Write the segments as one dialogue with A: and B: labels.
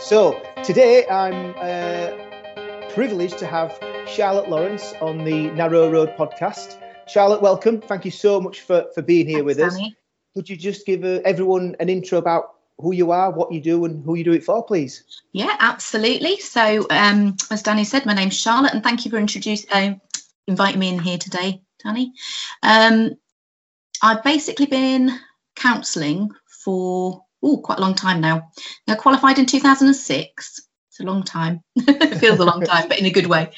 A: So today I'm uh, privileged to have Charlotte Lawrence on the Narrow Road podcast. Charlotte, welcome. Thank you so much for, for being here
B: Thanks,
A: with us. Could you just give uh, everyone an intro about who you are, what you do, and who you do it for, please?
B: Yeah, absolutely. So, um, as Danny said, my name's Charlotte, and thank you for introducing, uh, inviting me in here today, Danny. Um, I've basically been counselling for oh quite a long time now. I qualified in 2006. It's a long time. it feels a long time, but in a good way.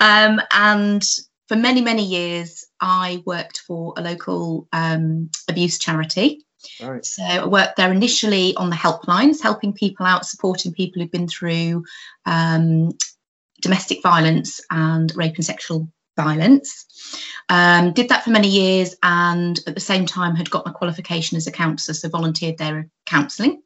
B: Um, and for many many years, I worked for a local um, abuse charity.
A: Right.
B: So I worked there initially on the helplines, helping people out, supporting people who've been through um, domestic violence and rape and sexual violence. Um, did that for many years and at the same time had got my qualification as a counsellor, so volunteered there counselling.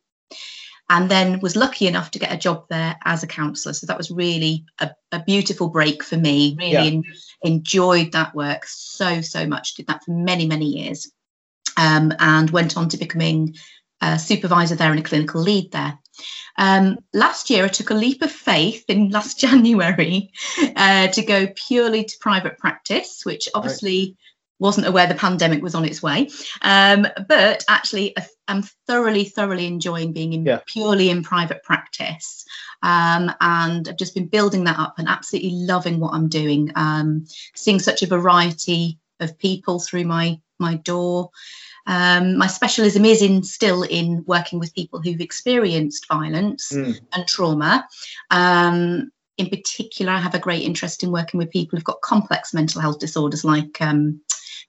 B: And then was lucky enough to get a job there as a counsellor. So that was really a, a beautiful break for me. Really
A: Yeah.
B: en- enjoyed that work so, so much. Did that for many, many years um, and went on to becoming a supervisor there and a clinical lead there. Um, last year, I took a leap of faith in last January uh, to go purely to private practice, which obviously wasn't aware the pandemic was on its way. Um, but actually, I'm thoroughly, thoroughly enjoying being in
A: Yeah.
B: purely in private practice. Um, and I've just been building that up and absolutely loving what I'm doing. Um, seeing such a variety of people through my my door. Um, my specialism is in still in working with people who've experienced violence
A: Mm.
B: and trauma. Um, in particular, I have a great interest in working with people who've got complex mental health disorders like um,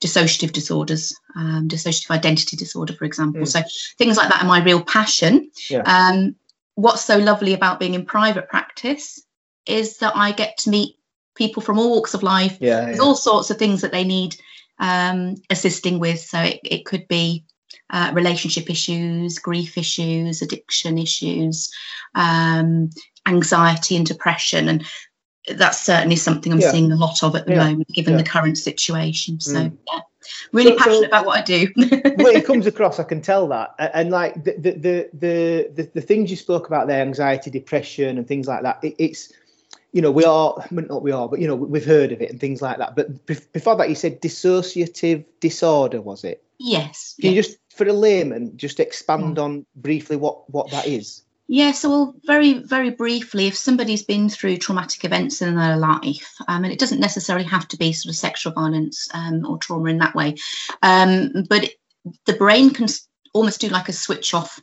B: dissociative disorders, um, dissociative identity disorder, for example.
A: Mm.
B: So things like that are my real passion.
A: Yeah.
B: Um, what's so lovely about being in private practice is that I get to meet people from all walks of life
A: Yeah.
B: there's
A: yeah.
B: all sorts of things that they need um, assisting with. So it, it could be uh, relationship issues, grief issues, addiction issues, um, anxiety and depression. And that's certainly something I'm
A: Yeah.
B: seeing a lot of at the
A: Yeah.
B: moment, given
A: Yeah.
B: the current situation. So,
A: Mm.
B: yeah, really
A: So- so-
B: passionate about what I do.
A: well, it comes across. I can tell that, and like the the the the, the, the things you spoke about there, anxiety, depression, and things like that. It, it's you know we are not we are, but you know we've heard of it and things like that. But before that, you said dissociative disorder, was it?
B: yes.
A: Can
B: yeah.
A: you just, for a layman, just expand on briefly what what that is?
B: Yeah, so well, very, very briefly, if somebody's been through traumatic events in their life, um, and it doesn't necessarily have to be sort of sexual violence um, or trauma in that way, um, but the brain can almost do like a switch off.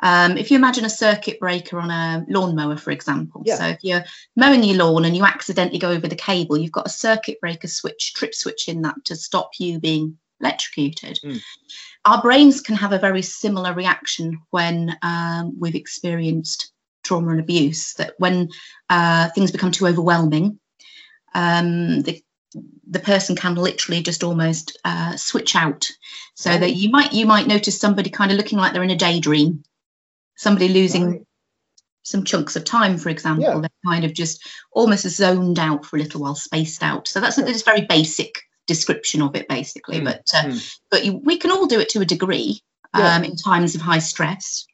B: Um, if you imagine a circuit breaker on a lawnmower, for example,
A: Yeah.
B: so if you're mowing your lawn and you accidentally go over the cable, you've got a circuit breaker switch, trip switch in that to stop you being electrocuted
A: Mm.
B: our brains can have a very similar reaction when um, we've experienced trauma and abuse. That when uh, things become too overwhelming, um, the the person can literally just almost uh, switch out, so that you might you might notice somebody kind of looking like they're in a daydream, somebody losing
A: Right.
B: some chunks of time, for example.
A: Yeah.
B: They're kind of just almost zoned out for a little while, spaced out. So that's a,
A: Yeah.
B: this very basic description of it, basically.
A: Mm,
B: But uh,
A: mm.
B: but you, we can all do it to a degree
A: Yeah.
B: um, in times of high stress.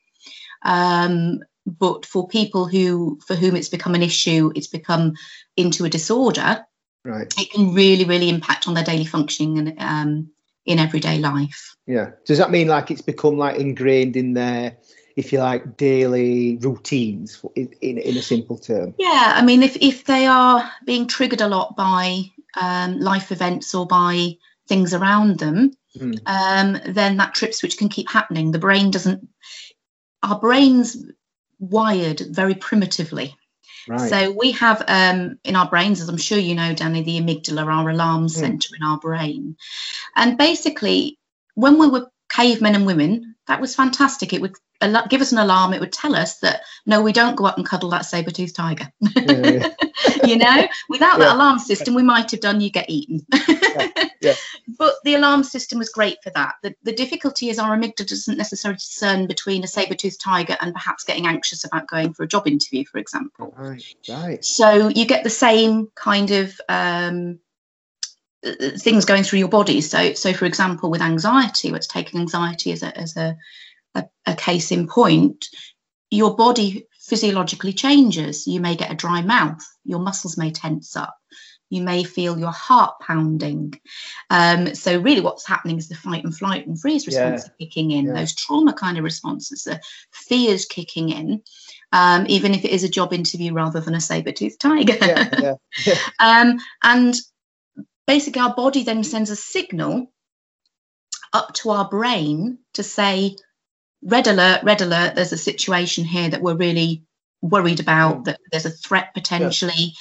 B: Um, but for people who for whom it's become an issue, it's become into a disorder.
A: Right.
B: It can really, really impact on their daily functioning and um, in everyday life.
A: Yeah. Does that mean like it's become like ingrained in their, if you like, daily routines in in, in a simple term?
B: Yeah, I mean, if if they are being triggered a lot by um, life events or by things around them,
A: Mm.
B: um, then that trip switch can keep happening. The brain doesn't. Our brains wired very primitively.
A: Right.
B: So we have um, in our brains, as I'm sure you know, Danny, the amygdala, our alarm center in our brain. And basically, when we were cavemen and women, that was fantastic. It would give us an alarm. It would tell us that no, we don't go up and cuddle that saber-toothed tiger.
A: Yeah,
B: you know, without
A: Yeah.
B: that alarm system, we might have done you get eaten.
A: yeah.
B: But the alarm system was great for that. The, the difficulty is our amygdala doesn't necessarily discern between a saber-toothed tiger and perhaps getting anxious about going for a job interview, for example.
A: Right. Right.
B: So you get the same kind of um, uh, things going through your body. So, so for example, with anxiety, let's take anxiety as a as a, a, a case in point. Your body physiologically changes. You may get a dry mouth, your muscles may tense up, you may feel your heart pounding. Um, so really what's happening is the fight and flight and freeze response
A: Yeah.
B: kicking in,
A: Yeah.
B: those trauma kind of responses, the fears kicking in, um, even if it is a job interview rather than a saber-toothed tiger.
A: yeah, yeah, yeah.
B: um, and basically our body then sends a signal up to our brain to say, red alert, red alert, there's a situation here that we're really worried about,
A: Mm.
B: that there's a threat potentially.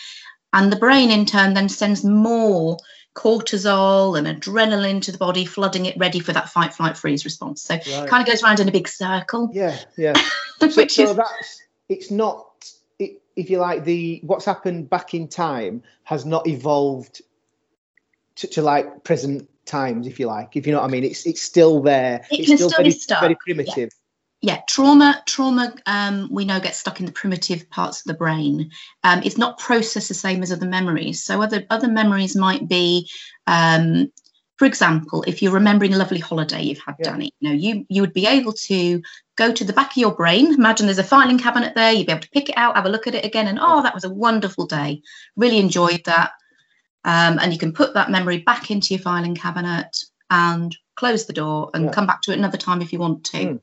B: And the brain in turn then sends more cortisol and adrenaline to the body, flooding it ready for that fight, flight, freeze response. So
A: Right.
B: kind of goes around in a big circle,
A: Yeah, yeah. So,
B: which
A: so
B: is
A: that's it's not it, if you like the what's happened back in time has not evolved to, to like present times, if you like. If you know what I mean, it's it's still there.
B: It
A: it's
B: can
A: still
B: still be
A: very,
B: stuck,
A: very primitive.
B: yeah. Trauma trauma um, we know gets stuck in the primitive parts of the brain. Um, it's not processed the same as other memories. So other other memories might be um, for example if you're remembering a lovely holiday you've had
A: Yeah.
B: danny you know you you would be able to go to the back of your brain. Imagine there's a filing cabinet there. You'd be able to pick it out have a look at it again and oh that was a wonderful day. Really enjoyed that um, and you can put that memory back into your filing cabinet and close the door and
A: Yeah.
B: come back to it another time if you want to
A: Mm.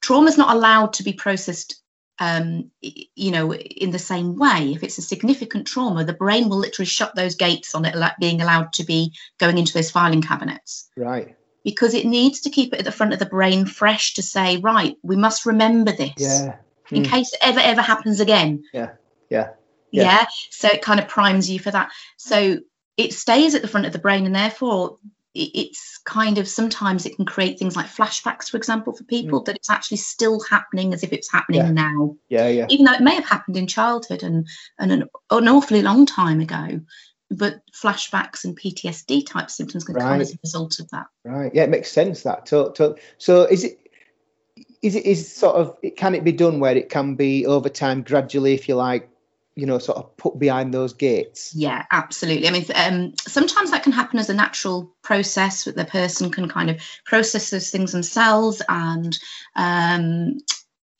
B: trauma is not allowed to be processed um, you know in the same way if it's a significant trauma the brain will literally shut those gates on it being allowed to be going into those filing cabinets
A: Right.
B: because it needs to keep it at the front of the brain fresh to say right we must remember this
A: Yeah.
B: in
A: Mm.
B: case it ever ever happens again
A: Yeah. Yeah.
B: Yeah.
A: Yeah.
B: so it kind of primes you for that so it stays at the front of the brain and therefore it's kind of sometimes it can create things like flashbacks for example for people mm. that it's actually still happening as if it's happening
A: Yeah.
B: now
A: Yeah. Yeah.
B: even though it may have happened in childhood and, and an, an awfully long time ago but flashbacks and ptsd type symptoms can come as a result of that
A: Right. Yeah, it makes sense that. To, to, so is it is it is sort of it can it be done where it can be over time gradually if you like, you know, sort of put behind those gates?
B: Yeah, absolutely. I mean, um, sometimes that can happen as a natural process that the person can kind of process those things themselves, and um,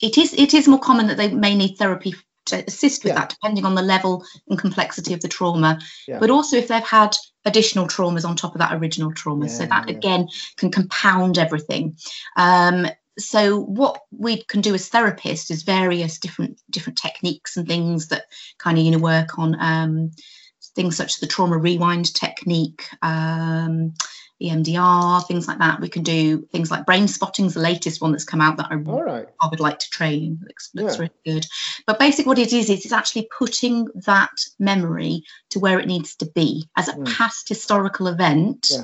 B: it is it is more common that they may need therapy to assist with
A: Yeah.
B: that, depending on the level and complexity of the trauma.
A: Yeah.
B: But also if they've had additional traumas on top of that original trauma, so that
A: yeah.
B: again can compound everything. Um, so what we can do as therapists is various different different techniques and things that kind of you know work on um, things such as the trauma rewind technique um, emdr things like that we can do things like brain spotting the latest one that's come out that i,
A: right.
B: I would like to train looks, looks
A: Yeah.
B: really good but basically what it is is it's actually putting that memory to where it needs to be as a
A: Mm.
B: past historical event
A: Yeah.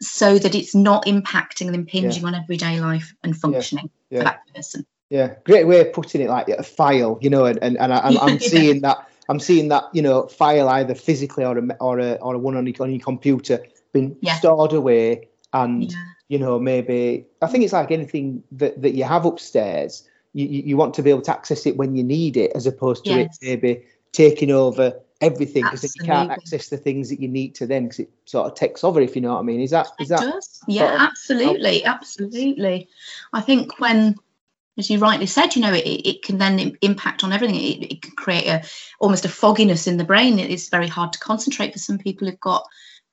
B: So that it's not impacting and impinging on everyday life and functioning
A: Yeah.
B: for that person
A: Yeah, great way of putting it, like a file, you know, and and, and I, I'm, I'm
B: Yeah.
A: seeing that I'm seeing that you know file either physically or a or a or a one on your, on your computer being
B: Yeah.
A: stored away, and
B: yeah
A: you know maybe I think it's like anything that that you have upstairs, you you you want to be able to access it when you need it, as opposed to
B: Yes.
A: it maybe taking over everything because you can't access the things that you need to then because it sort of takes over if you know what I mean. Is that is
B: It
A: that
B: does. Yeah,
A: of
B: absolutely, absolutely. I think when, as you rightly said, you know, it, it can then impact on everything. It, it can create a almost a fogginess in the brain. It is very hard to concentrate for some people who've got,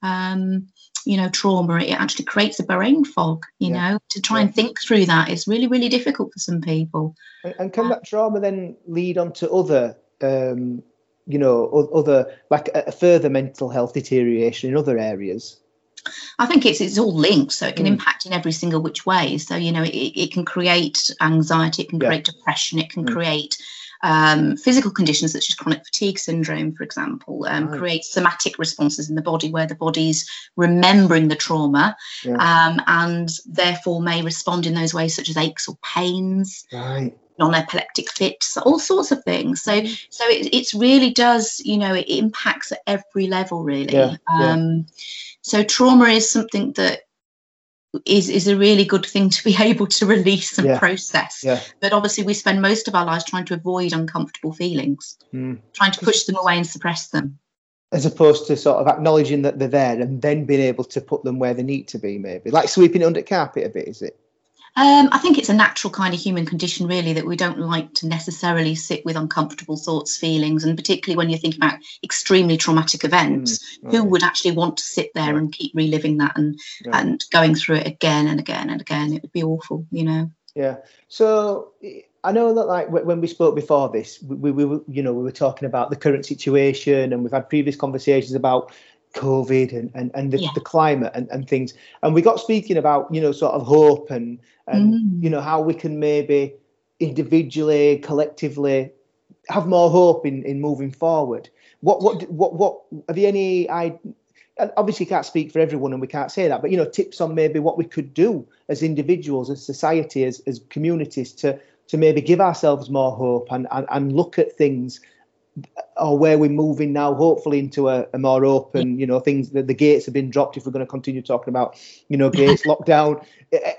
B: um, you know, trauma. It actually creates a brain fog. You
A: Yeah.
B: know, to try
A: Yeah.
B: and think through that is really, really difficult for some people.
A: And, and can that trauma then lead on to other, um, you know, other like a, further mental health deterioration in other areas?
B: I think it's it's all linked, so it can
A: Mm.
B: impact in every single which way. So you know, it, it can create anxiety, it can
A: Yeah.
B: create depression, it can
A: Mm.
B: create um, physical conditions such as chronic fatigue syndrome, for example, um,
A: Right.
B: create somatic responses in the body where the body's remembering the trauma
A: Yeah.
B: um, and therefore may respond in those ways such as aches or pains
A: Right.
B: Non-epileptic fits all sorts of things so so it it's really does you know it impacts at every level really
A: Yeah, yeah.
B: um so trauma is something that is is a really good thing to be able to release and
A: Yeah.
B: process
A: Yeah.
B: but obviously we spend most of our lives trying to avoid uncomfortable feelings
A: Mm.
B: trying to push them away and suppress them
A: As opposed to sort of acknowledging that they're there and then being able to put them where they need to be, maybe like sweeping it under carpet a bit, is it?
B: Um, I think it's a natural kind of human condition, really, that we don't like to necessarily sit with uncomfortable thoughts, feelings, and particularly when you're thinking about extremely traumatic events, mm, who would actually want to sit there and keep reliving that and and going through it again and again and again? It would be awful, you know.
A: Yeah. So I know that like when we spoke before this, we, we were you know we were talking about the current situation, and we've had previous conversations about COVID and, and, and the, yeah. the climate and, and things. And we got speaking about, you know, sort of hope and, and mm. you know, how we can maybe individually, collectively have more hope in, in moving forward. What, what, what, what, have you any, I, obviously can't speak for everyone and we can't say that, but, you know, tips on maybe what we could do as individuals, as society, as, as communities to, to maybe give ourselves more hope and, and, and look at things or where we're moving now, hopefully into a, a more open, you know, things that the gates have been dropped. If we're going to continue talking about, you know, gates, lockdown,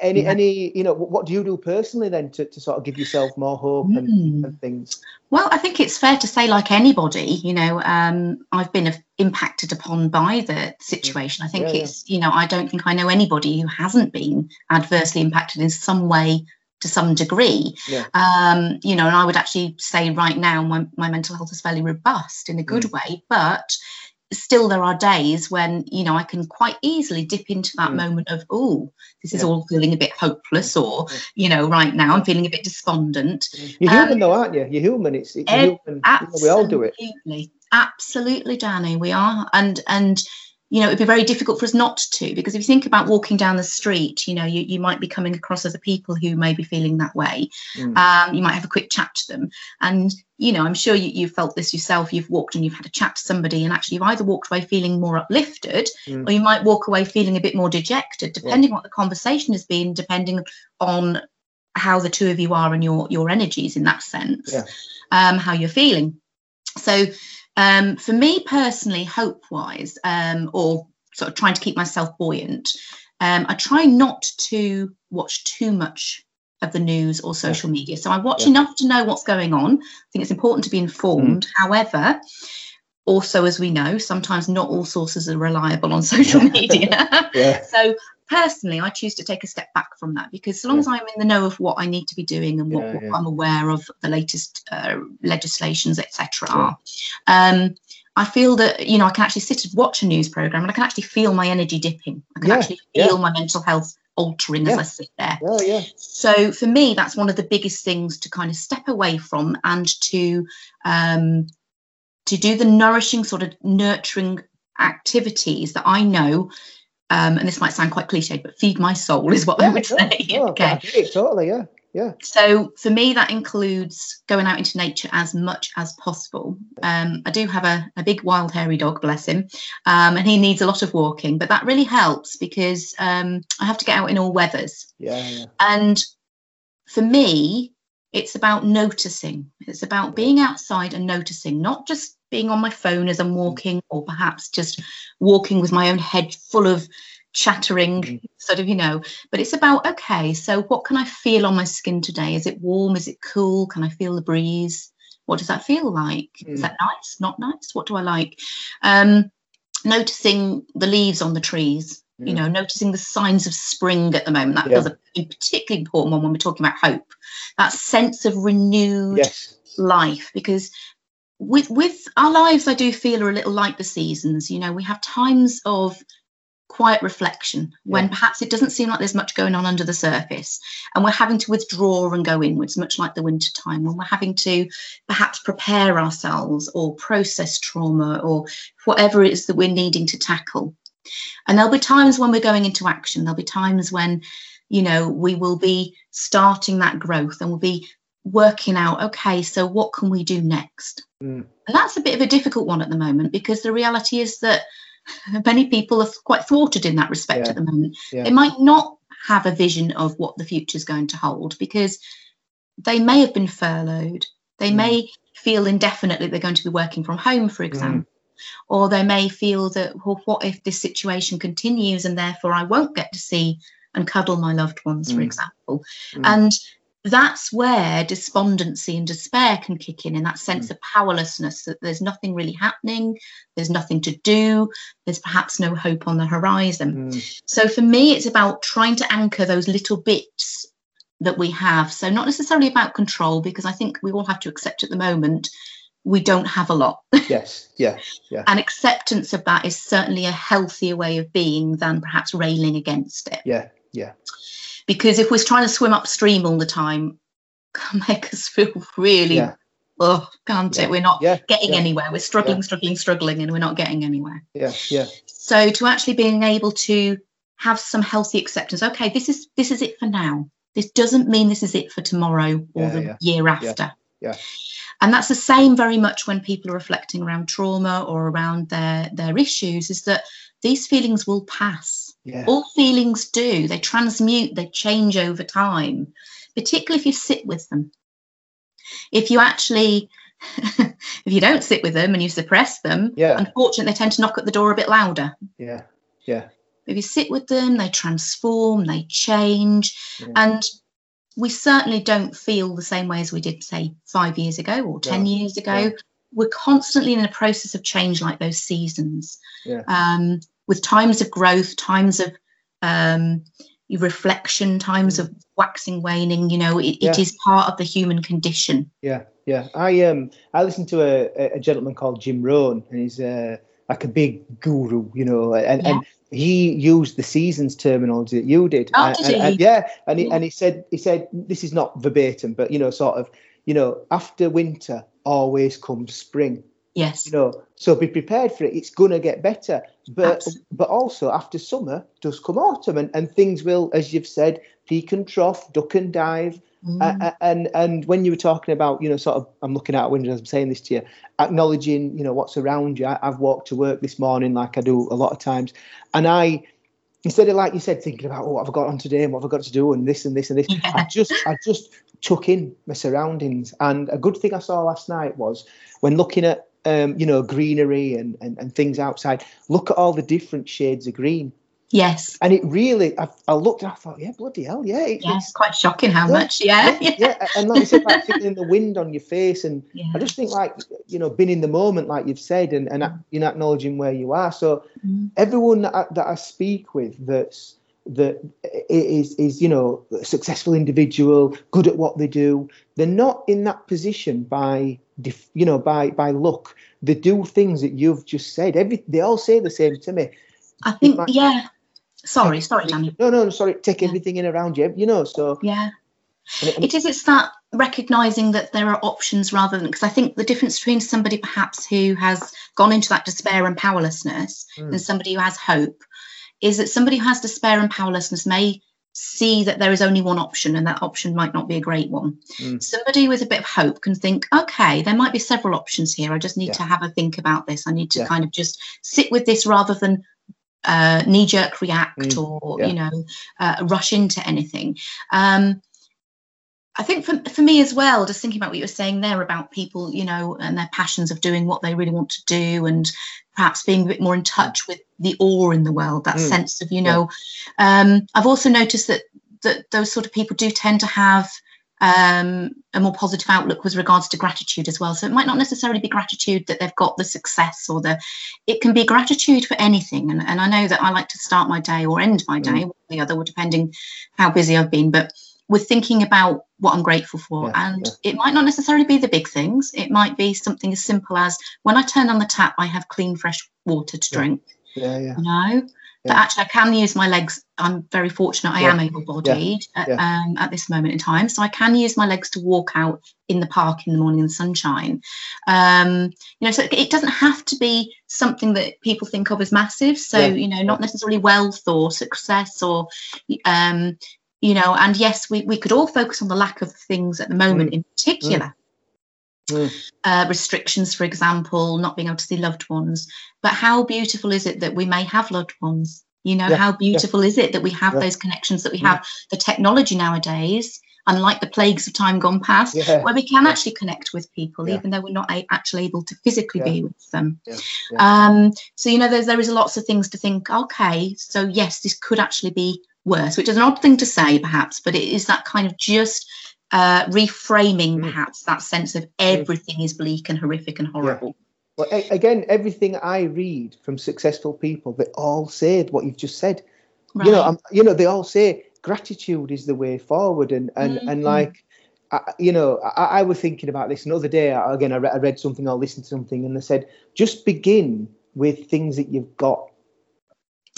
A: any, yeah. any, you know, what do you do personally then to, to sort of give yourself more hope and, mm. and things?
B: Well, I think it's fair to say, like anybody, you know, um, I've been impacted upon by the situation. I think yeah, it's, yeah. you know, I don't think I know anybody who hasn't been adversely impacted in some way to some degree. Yeah. Um, you know, and I would actually say right now my, my mental health is fairly robust in a good mm. way, but still there are days when you know I can quite easily dip into that mm. moment of oh this is yeah. all feeling a bit hopeless or you know right now I'm feeling a bit despondent.
A: You're um, human though, aren't you? You're human. It's, it's human. we all do it.
B: Absolutely, Danny. We are, and and you know, it'd be very difficult for us not to, because if you think about walking down the street, you know, you, you might be coming across other people who may be feeling that way. Mm. Um, you might have a quick chat to them. And, you know, I'm sure you, you've felt this yourself. You've walked and you've had a chat to somebody, and actually you've either walked away feeling more uplifted mm. or you might walk away feeling a bit more dejected, depending yeah. on what the conversation has been, depending on how the two of you are and your your energies in that sense, yeah. um, how you're feeling. So um, for me personally, hope wise, um, or sort of trying to keep myself buoyant, um, I try not to watch too much of the news or social media. So I watch yeah. enough to know what's going on. I think it's important to be informed. Mm. However, also as we know, sometimes not all sources are reliable on social media. yeah. So personally, I choose to take a step back from that because so long yeah. as I'm in the know of what I need to be doing and what, yeah, yeah. what I'm aware of the latest uh, legislations, etc., um, I feel that you know I can actually sit and watch a news program and I can actually feel my energy dipping. I can actually feel my mental health altering as I sit there.
A: Yeah.
B: So for me, that's one of the biggest things to kind of step away from and to um, to do the nourishing sort of nurturing activities that I know um, and this might sound quite cliched, but feed my soul is what yeah, I would say.
A: Oh, okay. totally, yeah. Yeah.
B: So for me, that includes going out into nature as much as possible. Um, I do have a, a, big wild hairy dog, bless him, um, and he needs a lot of walking, but that really helps because um, I have to get out in all weathers.
A: Yeah, yeah.
B: And for me, it's about noticing. It's about being outside and noticing, not just being on my phone as I'm mm. walking, or perhaps just walking with my own head full of chattering, mm. sort of, you know. But it's about, okay, so what can I feel on my skin today? Is it warm? Is it cool? Can I feel the breeze? What does that feel like? Mm. Is that nice? Not nice? What do I like? Um, noticing the leaves on the trees, you know, noticing the signs of spring at the moment. That yeah. feels a particularly important one when we're talking about hope. That sense of renewed yes. life, because with with our lives i do feel are a little like the seasons. You know we have times of quiet reflection when yeah. perhaps it doesn't seem like there's much going on under the surface and we're having to withdraw and go inwards much like the winter time when we're having to perhaps prepare ourselves or process trauma or whatever it is that we're needing to tackle. And there'll be times when we're going into action. There'll be times when you know we will be starting that growth and we'll be working out okay so what can we do next mm. and that's a bit of a difficult one at the moment because the reality is that many people are quite thwarted in that respect yeah. at the moment yeah. they might not have a vision of what the future is going to hold because they may have been furloughed they mm. may feel indefinitely they're going to be working from home for mm. example mm. or they may feel that well what if this situation continues and therefore i won't get to see and cuddle my loved ones for mm. example mm. and that's where despondency and despair can kick in in that sense mm. of powerlessness that there's nothing really happening there's nothing to do there's perhaps no hope on the horizon mm. so for me it's about trying to anchor those little bits that we have. So, not necessarily about control, because I think we all have to accept at the moment we don't have a lot.
A: Yes, yeah, yeah.
B: and acceptance of that is certainly a healthier way of being than perhaps railing against it.
A: Yeah, yeah.
B: Because if we're trying to swim upstream all the time, can make us feel really,
A: Yeah.
B: oh, can't
A: Yeah.
B: it? We're not
A: Yeah,
B: getting
A: yeah.
B: anywhere. We're struggling,
A: Yeah.
B: struggling, struggling, and we're not getting anywhere.
A: Yeah, yeah,
B: So to actually being able to have some healthy acceptance, okay, this is this is it for now. This doesn't mean this is it for tomorrow or
A: Yeah,
B: the
A: yeah,
B: year after.
A: yeah.
B: And that's the same very much when people are reflecting around trauma or around their their issues, is that these feelings will pass.
A: Yeah.
B: All feelings do. They transmute, they change over time, particularly if you sit with them. If you actually if you don't sit with them and you suppress them,
A: Yeah.
B: unfortunately they tend to knock at the door a bit louder.
A: Yeah, yeah,
B: If you sit with them, they transform, they change,
A: Yeah.
B: and we certainly don't feel the same way as we did, say, five years ago or 10
A: No,
B: years ago.
A: no.
B: We're constantly in a process of change, like those seasons,
A: Yeah.
B: um, with times of growth, times of um, reflection, times of waxing, waning. You know, it, it
A: Yeah.
B: is part of the human condition.
A: yeah, yeah. I um I listened to a, a gentleman called Jim Rohn, and he's uh, like a big guru, you know, and,
B: Yeah.
A: and he used the seasons terminology that you did.
B: Oh,
A: and,
B: did
A: and-
B: he?
A: and- yeah, and he, and he said he said this is not verbatim, but you know, sort of, you know, after winter always comes spring.
B: Yes.
A: you know so be prepared for it it's gonna get better but
B: Absolutely.
A: but also after summer does come autumn and, and things will as you've said peak and trough duck and dive
B: Mm.
A: A- and and when you were talking about you know sort of i'm looking out a window as i'm saying this to you acknowledging you know what's around you I, i've walked to work this morning like i do a lot of times and i instead of like you said thinking about oh, what have i got on today and what have i got to do and this and this and this
B: Yeah.
A: i just i just took in my surroundings and a good thing i saw last night was when looking at um, you know greenery and, and and things outside look at all the different shades of green
B: Yes.
A: and it really i, I looked and i thought yeah bloody hell yeah it,
B: Yeah. It's quite shocking how
A: Yeah.
B: much. Yeah.
A: yeah, yeah, and like you said, like feeling the wind on your face, and. I just think like you know, being in the moment, like you've said, and and you know, acknowledging where you are. So
B: Mm.
A: everyone that I, that I speak with, that's that is is you know a successful individual, good at what they do. They're not in that position by you know by by luck. They do things that you've just said. Every they all say the same to me.
B: I think,
A: might-
B: yeah. Sorry, sorry, Danny.
A: No, no, sorry. Take
B: Yeah.
A: everything in around you. You know, so
B: Yeah.
A: it-
B: It is, it's that recognizing that there are options rather than, because I think the difference between somebody perhaps who has gone into that despair and powerlessness
A: Mm.
B: and somebody who has hope is that somebody who has despair and powerlessness may see that there is only one option and that option might not be a great one.
A: Mm.
B: Somebody with a bit of hope can think, okay, there might be several options here. I just need
A: Yeah.
B: to have a think about this. I need to
A: Yeah.
B: kind of just sit with this rather than uh, knee jerk react
A: Mm.
B: or,
A: Yeah.
B: you know, uh, rush into anything. Um, I think for, for me as well, just thinking about what you were saying there about people, you know, and their passions of doing what they really want to do and perhaps being a bit more in touch with the awe in the world, that
A: Mm.
B: sense of, you know, um, I've also noticed that, that those sort of people do tend to have um, a more positive outlook with regards to gratitude as well. So it might not necessarily be gratitude that they've got the success or the, it can be gratitude for anything. And, and I know that I like to start my day or end my day,
A: Mm.
B: or the other, depending how busy I've been. But with thinking about what I'm grateful for.
A: Yeah,
B: and it might not necessarily be the big things. It might be something as simple as when I turn on the tap, I have clean, fresh water to drink.
A: yeah, yeah,
B: You know, that actually I can use my legs. I'm very fortunate. I
A: Yeah.
B: am able-bodied at,
A: Yeah.
B: um, at this moment in time, so I can use my legs to walk out in the park in the morning in the sunshine. Um, you know, so it doesn't have to be something that people think of as massive. So
A: Yeah.
B: you know, not necessarily wealth or success or um, you know. And yes, we we could all focus on the lack of things at the moment in particular.
A: Mm.
B: Uh, restrictions, for example, not being able to see loved ones. But how beautiful is it that we may have loved ones? You know,
A: Yeah,
B: how beautiful is it that we have
A: Yeah.
B: those connections, that we
A: Yeah.
B: have the technology nowadays, unlike the plagues of time gone past,
A: Yeah.
B: where we can
A: Yeah.
B: actually connect with people,
A: Yeah.
B: even though we're not a- actually able to physically
A: Yeah.
B: be with them.
A: Yeah.
B: Um, so, you know, there's, there is lots of things to think, okay, so yes, this could actually be worse, which is an odd thing to say, perhaps, but it is that kind of just uh, reframing,
A: Mm.
B: perhaps, that sense of everything is bleak and horrific and horrible.
A: Well, a- again, everything I read from successful people, they all say what you've just said.
B: Right.
A: You know, um, you know, they all say gratitude is the way forward and and
B: Mm-hmm.
A: and like I, you know I, I was thinking about this another day again I read, I read something or listened to something and they said just begin with things that you've got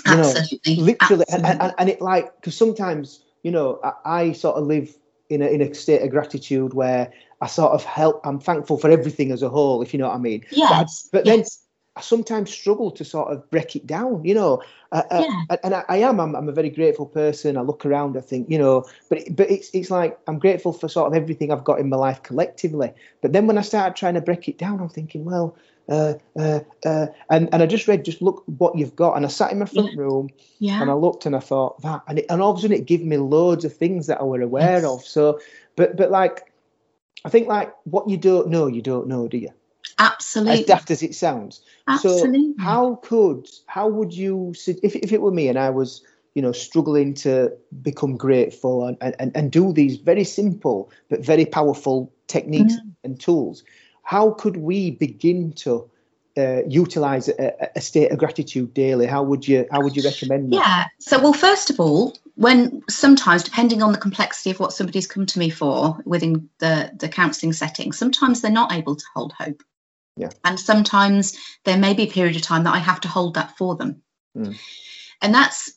A: you know,
B: Absolutely.
A: literally and,
B: Absolutely.
A: and, and it like because sometimes you know I, I sort of live in a, in a state of gratitude where I sort of help I'm thankful for everything as a whole if you know what I mean
B: yes.
A: but then
B: yes.
A: I sometimes struggle to sort of break it down, you know. Uh, uh,
B: Yeah.
A: and I, I am. I'm, I'm a very grateful person. I look around. I think, you know. But it- but it's it's like I'm grateful for sort of everything I've got in my life collectively. But then when I started trying to break it down, I'm thinking, well, uh, uh, uh, and and I just read, just look what you've got. And I sat in my front room
B: yeah.
A: and I looked and I thought that, and it, and all of a sudden it gave me loads of things that I were aware
B: Yes.
A: of. So, but but like, I think like what you don't know, you don't know, do you? As daft as it sounds.
B: Absolutely.
A: So how could how would you if if it were me and I was you know struggling to become grateful and and, and do these very simple but very powerful techniques
B: Mm.
A: and tools, how could we begin to uh, utilize a, a state of gratitude daily? How would you how would you recommend that?
B: Yeah. So, well, first of all, when sometimes, depending on the complexity of what somebody's come to me for within the the counselling setting, sometimes they're not able to hold hope.
A: Yeah.
B: And sometimes there may be a period of time that I have to hold that for them.
A: Mm.
B: And that's,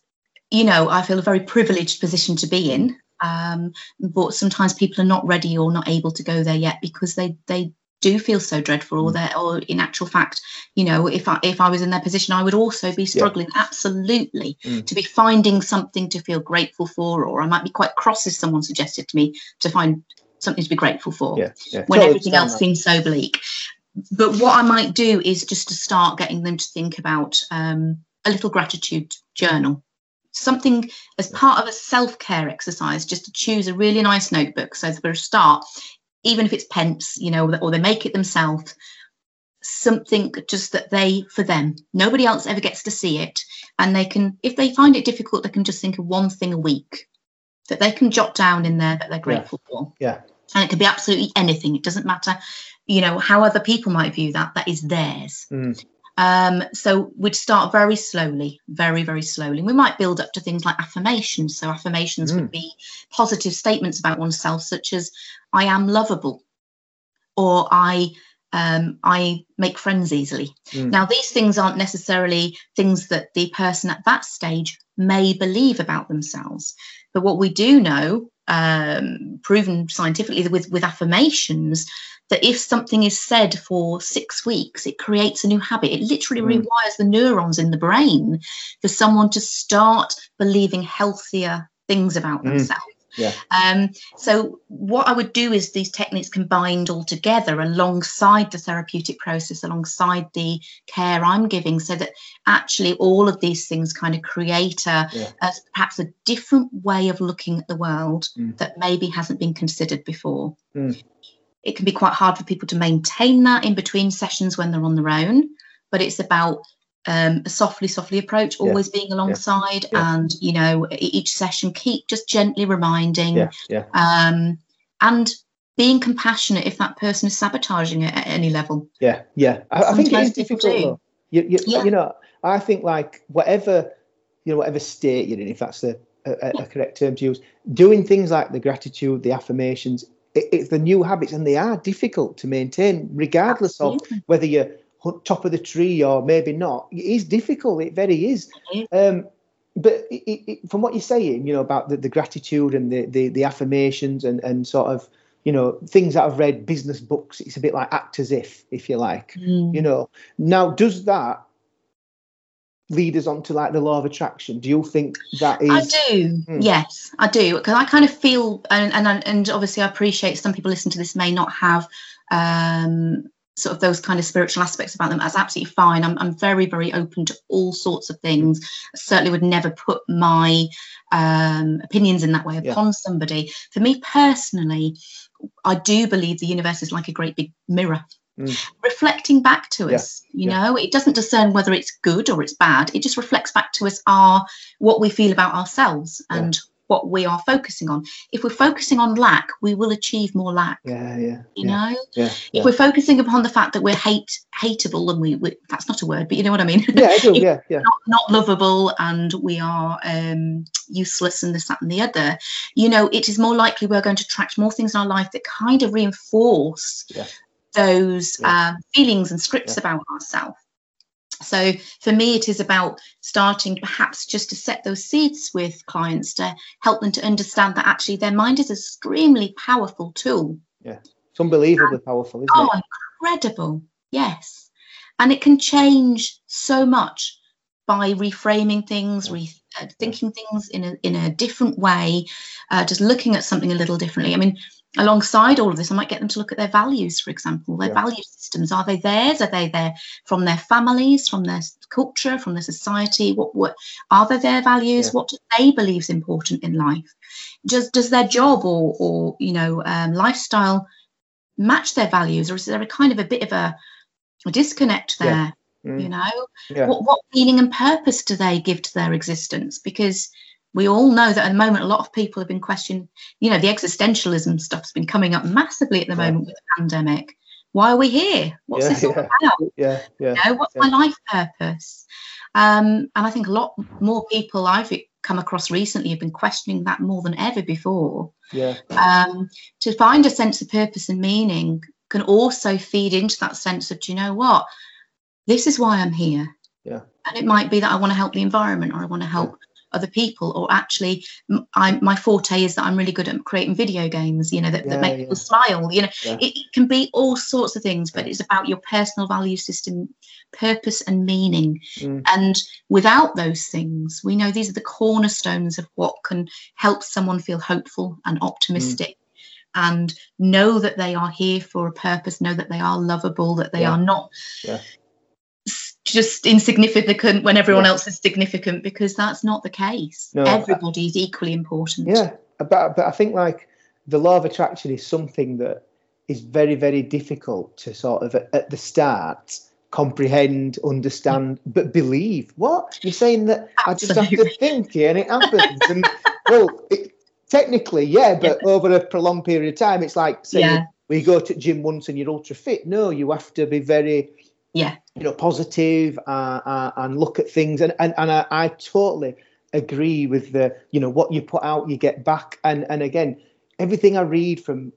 B: you know, I feel a very privileged position to be in. Um, but sometimes people are not ready or not able to go there yet because they they do feel so dreadful or
A: Mm.
B: they or in actual fact you know if i if i was in their position i would also be struggling absolutely
A: Mm.
B: to be finding something to feel grateful for or i might be quite cross as someone suggested to me to find something to be grateful for
A: Yeah, yeah.
B: when
A: Totally
B: everything else
A: that.
B: seems so bleak. But what I might do is just to start getting them to think about um, a little gratitude journal, something as part of a self care exercise, just to choose a really nice notebook. So for a start, even if it's pence, you know, or they make it themselves, something just that they, for them, nobody else ever gets to see it. And they can, if they find it difficult, they can just think of one thing a week that they can jot down in there that they're grateful for.
A: Yeah,
B: and it can be absolutely anything. It doesn't matter you know how other people might view that that is theirs
A: Mm.
B: um, so we'd start very slowly very very slowly we might build up to things like affirmations so affirmations
A: Mm.
B: would be positive statements about oneself such as i am lovable or i um, I make friends easily.
A: Mm.
B: Now, these things aren't necessarily things that the person at that stage may believe about themselves. But what we do know, um, proven scientifically with, with affirmations, that if something is said for six weeks, it creates a new habit. It literally
A: Mm.
B: rewires the neurons in the brain for someone to start believing healthier things about
A: Mm.
B: themselves.
A: Yeah.
B: Um, so what I would do is these techniques combined all together alongside the therapeutic process, alongside the care I'm giving, so that actually all of these things kind of create a,
A: Yeah.
B: a perhaps a different way of looking at the world
A: Mm.
B: that maybe hasn't been considered before.
A: Mm.
B: It can be quite hard for people to maintain that in between sessions when they're on their own, but it's about um, a softly, softly approach,
A: Yeah.
B: always being alongside,
A: Yeah.
B: and you know, each session keep just gently reminding,
A: yeah, yeah.
B: um, and being compassionate if that person is sabotaging it at any level.
A: Yeah, yeah. I, I think it is difficult. You, you,
B: Yeah.
A: you know, I think like whatever, you know, whatever state you're in, if that's a, a, a correct term to use, doing things like the gratitude, the affirmations, it's the new habits, and they are difficult to maintain, regardless of whether you're top of the tree or maybe not. It is difficult. It very is.
B: Is.
A: Um, but it, it- from what you're saying, you know, about the, the gratitude and the, the, the affirmations and, and sort of, you know, things that I've read, business books, it's a bit like act as if, if you like,
B: Mm.
A: you know. Now, does that lead us on to like the law of attraction? Do you think that is?
B: I do.
A: Mm.
B: Yes, I do. Because I kind of feel, and, and and obviously I appreciate some people listening to this may not have um, sort of those kind of spiritual aspects about them. That's absolutely fine. I'm I'm very very open to all sorts of things. I certainly would never put my um, opinions in that way
A: Yeah.
B: upon somebody. For me personally, I do believe the universe is like a great big mirror.
A: Mm.
B: Reflecting back to
A: Yeah,
B: us, you
A: yeah.
B: know, it doesn't discern whether it's good or it's bad. It just reflects back to us our what we feel about ourselves
A: Yeah.
B: and what we are focusing on. If we're focusing on lack, we will achieve more lack.
A: Yeah, yeah.
B: You
A: yeah,
B: know,
A: yeah,
B: if we're focusing upon the fact that we're hate hateable and we, we that's not a word, but you know what I mean.
A: yeah, I do. Yeah, yeah.
B: not, not lovable and we are um, useless and this, that, and the other, you know, it is more likely we're going to attract more things in our life that kind of reinforce
A: Yeah.
B: Those
A: Yeah.
B: um, feelings and scripts
A: Yeah.
B: about ourselves. So for me, it is about starting perhaps just to set those seeds with clients to help them to understand that actually their mind is an extremely powerful tool.
A: Yeah, It's unbelievably powerful, isn't
B: Oh,
A: it?
B: incredible. Yes. And it can change so much by reframing things, re- uh, thinking things in a, in a different way, uh, just looking at something a little differently. I mean, alongside all of this, I might get them to look at their values, for example, their
A: Yeah.
B: value systems. Are they theirs? Are they there from their families, from their culture, from their society? What, what are they their values?
A: Yeah.
B: What do they believe is important in life? Does, does their job or, or you know, um, lifestyle match their values, or is there a kind of a bit of a, a disconnect there?
A: Yeah. Mm,
B: You know, what what meaning and purpose do they give to their existence? Because we all know that at the moment a lot of people have been questioning. You know, the existentialism stuff's been coming up massively at the moment with the pandemic. Why are we here? What's
A: Yeah,
B: this all
A: yeah.
B: about?
A: yeah, yeah.
B: You know, what's my life purpose? Um, and I think a lot more people I've come across recently have been questioning that more than ever before
A: Yeah,
B: um, to find a sense of purpose and meaning can also feed into that sense of, do you know what? This is why I'm here.
A: Yeah.
B: And it might be that I want to help the environment or I want to help other people, or actually, I, my forte is that I'm really good at creating video games, you know, that,
A: Yeah,
B: that make
A: yeah.
B: people smile. You know,
A: Yeah.
B: it, it can be all sorts of things, but it's about your personal value system, purpose, and meaning.
A: Mm.
B: And without those things, we know these are the cornerstones of what can help someone feel hopeful and optimistic and know that they are here for a purpose, know that they are lovable, that they are not just insignificant when everyone
A: Yeah.
B: else is significant, because that's not the case.
A: No,
B: Everybody is equally important.
A: yeah. But but I think like the law of attraction is something that is very very difficult to sort of at, the start comprehend, understand, but believe. What you're saying that I just have to think it and it happens. and well, it, technically, yeah, but over a prolonged period of time, it's like saying
B: Yeah.
A: we go to gym once and you're ultra fit. No, you have to be very
B: Yeah.
A: You know positive uh, uh, and look at things. And and, and I, I totally agree with the you know what you put out you get back. And and again everything i read from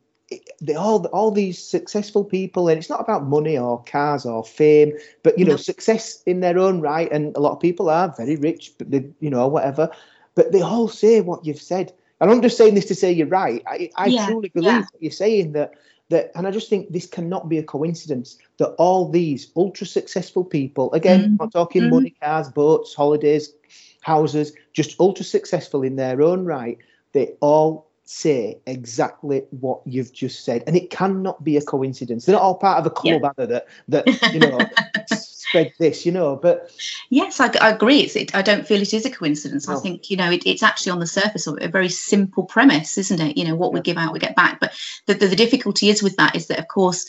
A: they all all these successful people and it's not about money or cars or fame but you know
B: No.
A: success in their own right. And a lot of people are very rich but they you know whatever. But they all say what you've said. And i'm just saying this to say you're right. I, I
B: Yeah,
A: truly believe
B: yeah.
A: what you're saying that that and i just think this cannot be a coincidence that all these ultra successful people again. I'm not talking
B: Mhm.
A: money cars boats holidays houses just ultra successful in their own right they all say exactly what you've just said and it cannot be a coincidence they're not all part of a club are they, that that you know spread this you know but
B: Yes, I, I agree. It's, it, I don't feel it is a coincidence. I think you know it, it's actually on the surface of a very simple premise, isn't it? You know what we give out, we get back. But the, the, the difficulty is with that is that of course,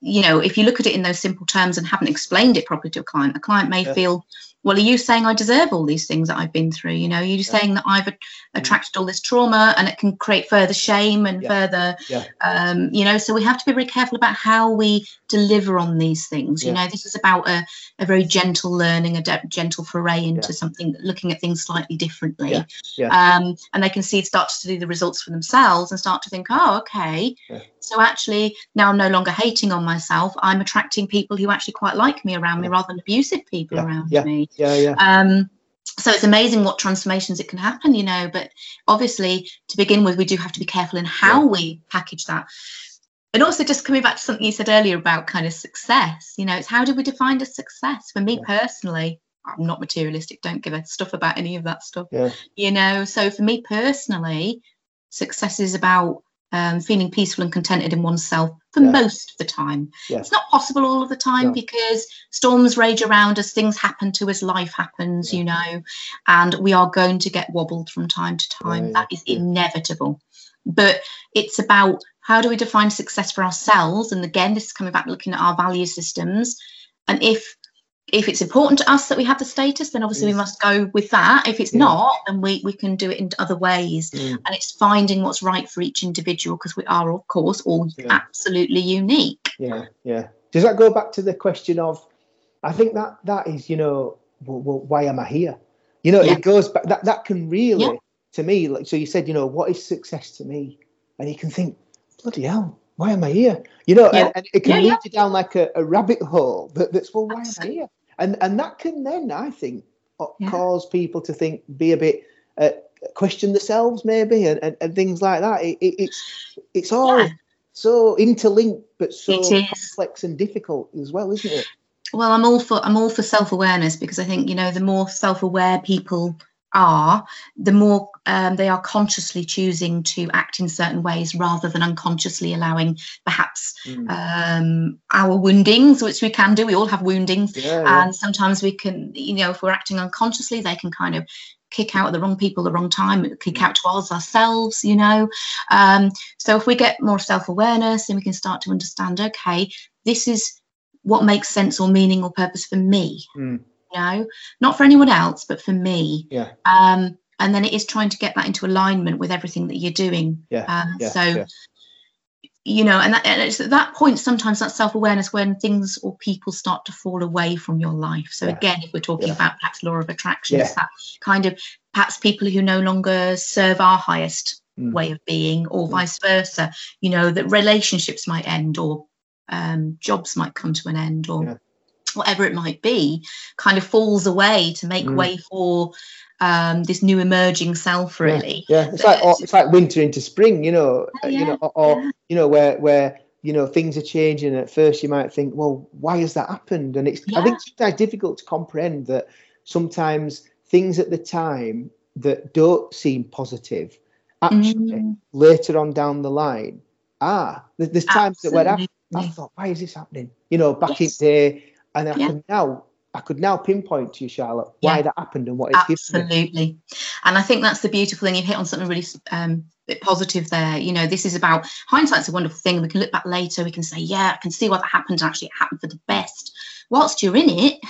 B: you know, if you look at it in those simple terms and haven't explained it properly to a client, a client may
A: Yeah.
B: feel, well, are you saying I deserve all these things that I've been through? You know, are you saying that I've a- attracted all this trauma and it can create further shame and
A: Yeah.
B: further,
A: Yeah.
B: um, you know, so we have to be very careful about how we deliver on these things. You know, this is about a, a very gentle learning, a de- gentle foray into
A: Yeah.
B: something, looking at things slightly differently.
A: Yeah. Yeah.
B: Um, and they can see start to see the results for themselves and start to think, oh, okay.
A: Yeah.
B: So actually, now I'm no longer hating on myself. I'm attracting people who actually quite like me around me rather than abusive people
A: Yeah.
B: around
A: Yeah.
B: me.
A: Yeah yeah
B: Um, so it's amazing what transformations it can happen, you know. But obviously, to begin with, we do have to be careful in how we package that. And also, just coming back to something you said earlier about kind of success, you know, it's how do we define a success? For me
A: Yeah.
B: personally, I'm not materialistic, don't give a stuff about any of that stuff,
A: yeah
B: you know. So for me personally, success is about um, feeling peaceful and contented in oneself for
A: Yeah.
B: most of the time.
A: Yeah.
B: It's not possible all of the time
A: No.
B: because storms rage around us, things happen to us, life happens,
A: Yeah.
B: you know, and we are going to get wobbled from time to time. That is inevitable. But it's about how do we define success for ourselves? And again, this is coming back looking at our value systems. And if if it's important to us that we have the status, then obviously
A: Yes.
B: we must go with that. If it's
A: Yeah.
B: not, then we, we can do it in other ways.
A: Mm.
B: And it's finding what's right for each individual because we are, of course, all
A: Yeah.
B: absolutely unique.
A: Yeah, yeah. Does that go back to the question of? I think that that is, you know, well, well, why am I here? You know,
B: Yeah.
A: it goes back. That that can really, to me, like so. You said, you know, what is success to me? And you can think, bloody hell, why am I here? You know,
B: Yeah.
A: and, and it can
B: Yeah,
A: lead
B: yeah.
A: you down like a, a rabbit hole. That, that's well, why am I here? And and that can then, I think, uh, cause people to think, be a bit. Uh, question themselves maybe and, and, and things like that it, it, it's it's all so interlinked but so complex and difficult as well isn't it
B: Well, I'm all for I'm all for self-awareness because I think you know the more self-aware people are, the more um, they are consciously choosing to act in certain ways rather than unconsciously allowing perhaps
A: Mm.
B: um, our woundings, which we can do. We all have woundings,
A: yeah, yeah.
B: and sometimes we can, you know, if we're acting unconsciously, they can kind of kick out at the wrong people at the wrong time, kick out towards ourselves, you know. Um, so if we get more self-awareness, then we can start to understand, okay, this is what makes sense or meaning or purpose for me,
A: Mm.
B: You know, not for anyone else, but for me.
A: Yeah.
B: Um, and then it is trying to get that into alignment with everything that you're doing.
A: Yeah,
B: Um,
A: yeah,
B: so
A: yeah.
B: you know, and, that, and it's at that point sometimes that self awareness when things or people start to fall away from your life. So
A: Yeah.
B: again, if we're talking about perhaps law of attraction, it's that kind of perhaps people who no longer serve our highest
A: Mm.
B: way of being, or
A: Mm.
B: vice versa. You know, that relationships might end, or um, jobs might come to an end, or. Whatever it might be, kind of falls away to make
A: Mm.
B: way for um, this new emerging self. Really,
A: yeah it's like or, it's like winter into spring you know uh, you know or, or
B: yeah.
A: you know where where you know things are changing at first you might think well why has that happened and it's i think
B: Yeah.
A: sometimes difficult to comprehend that sometimes things at the time that don't seem positive actually
B: Mm,
A: later on down the line ah there's times that where I, I thought why is this happening you know back
B: Yes.
A: in day and i
B: Yeah.
A: can now i could now pinpoint to you charlotte why
B: Yeah.
A: that happened and what it's given
B: Absolutely. And I think that's the beautiful thing. You've hit on something really um, bit positive there. You know, this is about hindsight's a wonderful thing. We can look back later. We can say, yeah, I can see why that happened. Actually, it happened for the best. Whilst you're in it,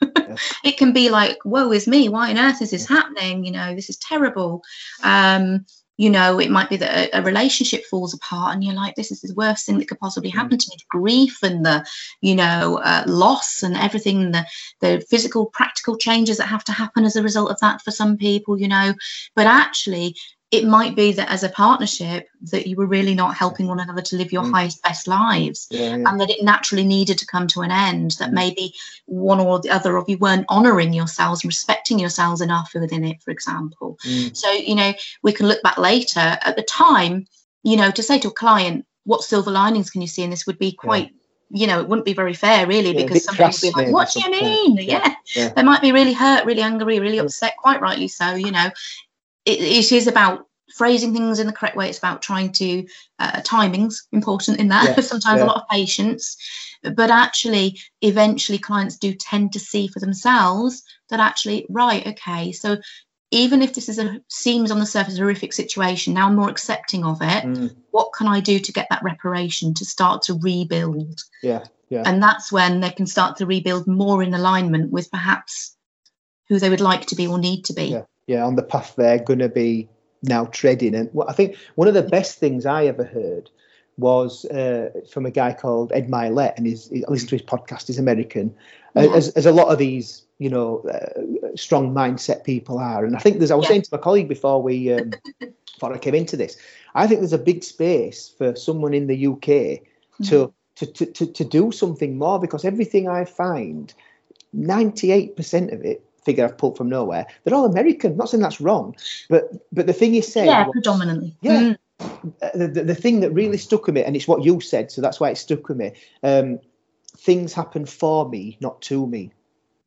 B: it can be like, woe is me. Why on earth is this happening? You know, this is terrible. Um, you know, it might be that a, a relationship falls apart and you're like, this is the worst thing that could possibly
A: Mm.
B: happen to me. The grief and the, you know, uh, loss and everything, the, the physical, practical changes that have to happen as a result of that for some people, you know. But actually, it might be that as a partnership that you were really not helping one another to live your
A: Mm.
B: highest, best lives
A: yeah, yeah.
B: and that it naturally needed to come to an end that
A: Mm.
B: maybe one or the other of you weren't honoring yourselves respecting yourselves enough within it for example
A: Mm.
B: so you know we can look back later at the time you know to say to a client what silver linings can you see in this would be quite you know it wouldn't be very fair really
A: Yeah,
B: because somebody would be like what do you mean
A: Yeah,
B: yeah,
A: yeah.
B: they might be really hurt really angry really upset quite rightly so you know it, it is about phrasing things in the correct way it's about trying to uh, timings important in that
A: Yeah,
B: sometimes
A: yeah.
B: a lot of patience but actually eventually clients do tend to see for themselves that actually right okay so even if this is a seems on the surface a horrific situation now i'm more accepting of it
A: Mm.
B: what can i do to get that reparation to start to rebuild
A: yeah yeah
B: and that's when they can start to rebuild more in alignment with perhaps who they would like to be or need to be
A: Yeah. Yeah, on the path they're going to be now treading. And I think one of the best things I ever heard was uh, from a guy called Ed Mylett, and he's, I listened to his podcast. He's American,
B: Yeah.
A: as, as a lot of these, you know, uh, strong mindset people are. And I think there's. I was
B: Yeah.
A: saying to my colleague before we um, before I came into this, I think there's a big space for someone in the UK to. To, to, to, to do something more because everything I find, 98% of it, figure I've pulled from nowhere, they're all American. not saying that's wrong, but but the thing you said,
B: yeah
A: was-
B: predominantly
A: Yeah.
B: Mm,
A: uh, the, the, the thing that really stuck with me, and it's what you said, so that's why it stuck with me. Um, things happen for me, not to me,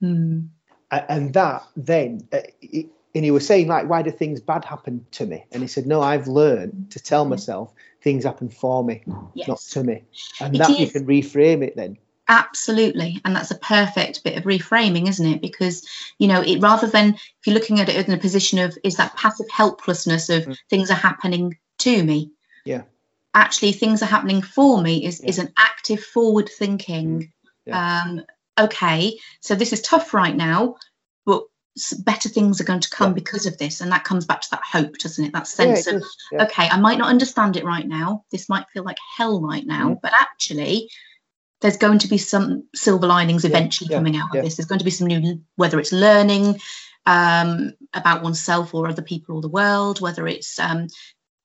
B: mm,
A: and that then, uh, it, and he was saying like, why do things bad happen to me? And he said, no, I've learned to tell myself things happen for me,
B: yes
A: not to me, and
B: It
A: that you can reframe it then.
B: Absolutely. And that's a perfect bit of reframing, isn't it? Because, you know, it rather than if you're looking at it in a position of is that passive helplessness of
A: Mm.
B: things are happening to me.
A: Yeah.
B: Actually, things are happening for me is,
A: Yeah.
B: is an active forward thinking
A: Yeah.
B: um, okay, so this is tough right now, but better things are going to come yeah. because of this and that comes back to that hope doesn't it that sense it of okay i might not understand it right now this might feel like hell right now mm-hmm. but actually there's going to be some silver linings eventually coming out of this there's going to be some new whether it's learning um, about oneself or other people or the world whether it's um,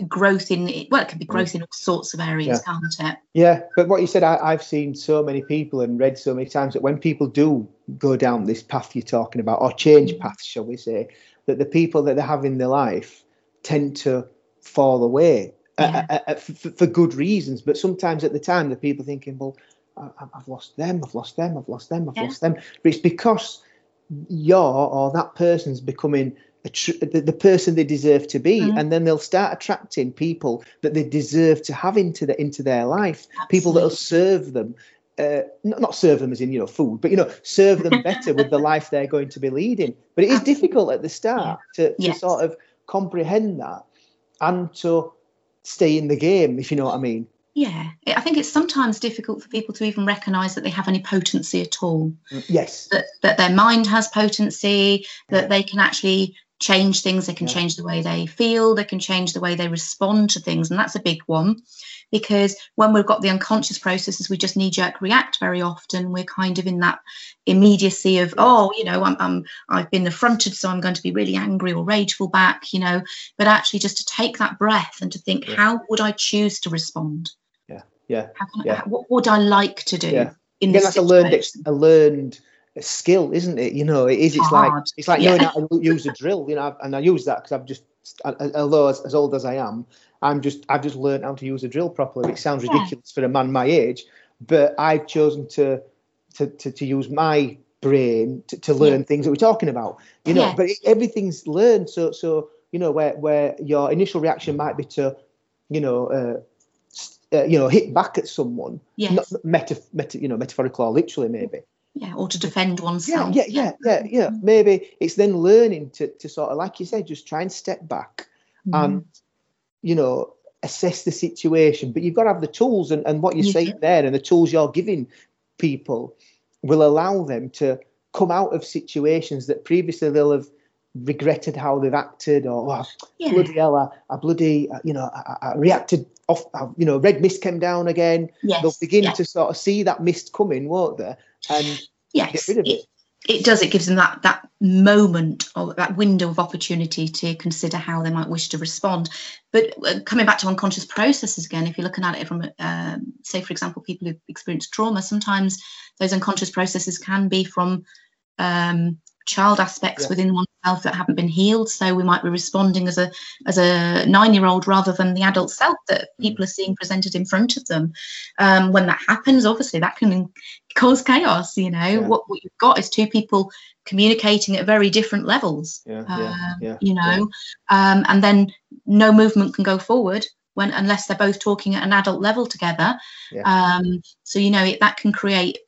B: growth in well it can be mm. growth in all sorts of areas
A: yeah.
B: can't it
A: yeah but what you said I, have seen so many people and read so many times that when people do go down this path you're talking about or change mm. paths shall we say that the people that they have in their life tend to fall away yeah. uh, uh, uh, for, for, good reasons but sometimes at the time the people thinking well I, have lost them i've lost them i've lost them i've yeah. lost them but it's because you're or that person's becoming tr- the, the, person they deserve to be mm-hmm. and then they'll start attracting people that they deserve to have into the into their life Absolutely. people that'll serve them uh, not, not serve them as in you know food but you know serve them better with the life they're going to be leading but it is Absolutely. difficult at the start yeah. to, to yes. sort of comprehend that and to stay in the game if you know what i mean
B: yeah. I think it's sometimes difficult for people to even recognize that they have any potency at all.
A: Mm, yes.
B: That, that their mind has potency that they can actually change things they can yeah. change the way they feel they can change the way they respond to things and that's a big one because when we've got the unconscious processes we just knee jerk react very often we're kind of in that immediacy of oh you know I'm, I'm i've been affronted so i'm going to be really angry or rageful back you know but actually just to take that breath and to think yeah. how would i choose to respond
A: yeah yeah,
B: yeah. what would i like to do yeah.
A: in Again, that's situation? a learned a learned a skill, isn't it? You know, it is. It's Hard. like it's like yeah. knowing how to use a drill. You know, and I use that because I've just, although as, as, old as I am, I'm just I've just learned how to use a drill properly. It sounds ridiculous yeah. for a man my age, but I've chosen to to to, to use my brain to, to learn yeah. things that we're talking about. You know, but it, everything's learned. So so you know where where your initial reaction might be to, you know. Uh, uh, you know, hit back at someone,
B: yes. not
A: meta, meta, you know, metaphorical or literally, maybe
B: yeah or to defend oneself
A: yeah yeah yeah yeah, yeah. Mm. maybe it's then learning to, to sort of like you said just try and step back mm. and you know assess the situation but you've got to have the tools and, and what you're yeah. saying there and the tools you're giving people will allow them to come out of situations that previously they'll have regretted how they've acted or oh, yeah. bloody hell I, I bloody uh, you know I, I reacted off you know red mist came down again
B: yes.
A: they'll begin yes. to sort of see that mist coming won't they and
B: yes, get rid of it. it. It does. It gives them that that moment or that window of opportunity to consider how they might wish to respond. But uh, coming back to unconscious processes again, if you're looking at it from, um, say, for example, people who've experienced trauma, sometimes those unconscious processes can be from um, child aspects yeah. within oneself that haven't been healed. So we might be responding as a as a nine year old rather than the adult self that mm. people are seeing presented in front of them. Um, when that happens, obviously that can cause chaos. You know yeah. what what you've got is two people communicating at very different levels.
A: Yeah, um,
B: yeah, you know, um, and then no movement can go forward when unless they're both talking at an adult level together. Um, so you know it, that can create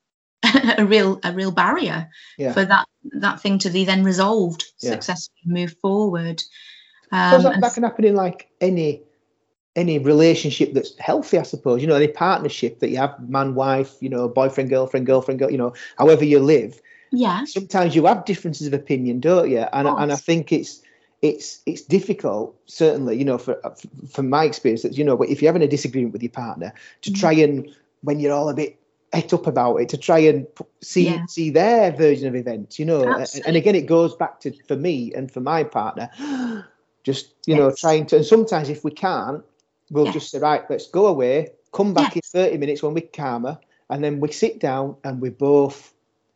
B: a real a real barrier yeah. for that that thing to be then resolved yeah. successfully move forward.
A: Um, that, that can happen in like any any relationship that's healthy i suppose? You know any partnership that you have man wife you know boyfriend girlfriend girlfriend girl, you know however you live.
B: Yeah
A: sometimes you have differences of opinion don't you? And, and i think it's it's it's difficult certainly you know for from my experience that you know if you're having a disagreement with your partner to mm-hmm. try and when you're all a bit het up about it to try and see yeah. see their version of events you know Absolutely. and again it goes back to for me and for my partner just you yes. know trying to and sometimes if we can't we'll yes. just say right let's go away come back yes. in 30 minutes when we're calmer and then we sit down and we both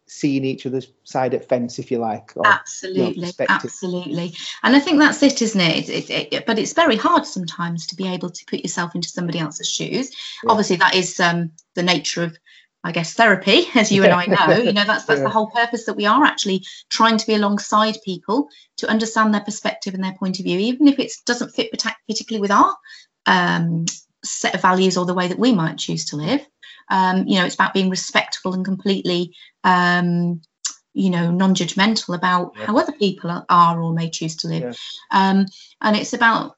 A: seeing each other's side of fence if you like
B: absolutely absolutely and i think that's it isn't it? It, it, it? but it's very hard sometimes to be able to put yourself into somebody else's shoes yeah. obviously that is um, the nature of I guess therapy, as you and I know. You know, that's that's yeah. the whole purpose that we are actually trying to be alongside people to understand their perspective and their point of view, even if it doesn't fit particularly with our um, set of values or the way that we might choose to live. Um, you know, it's about being respectful and completely, um, you know, non-judgmental about yeah. how other people are or may choose to live. Yeah. Um, and it's about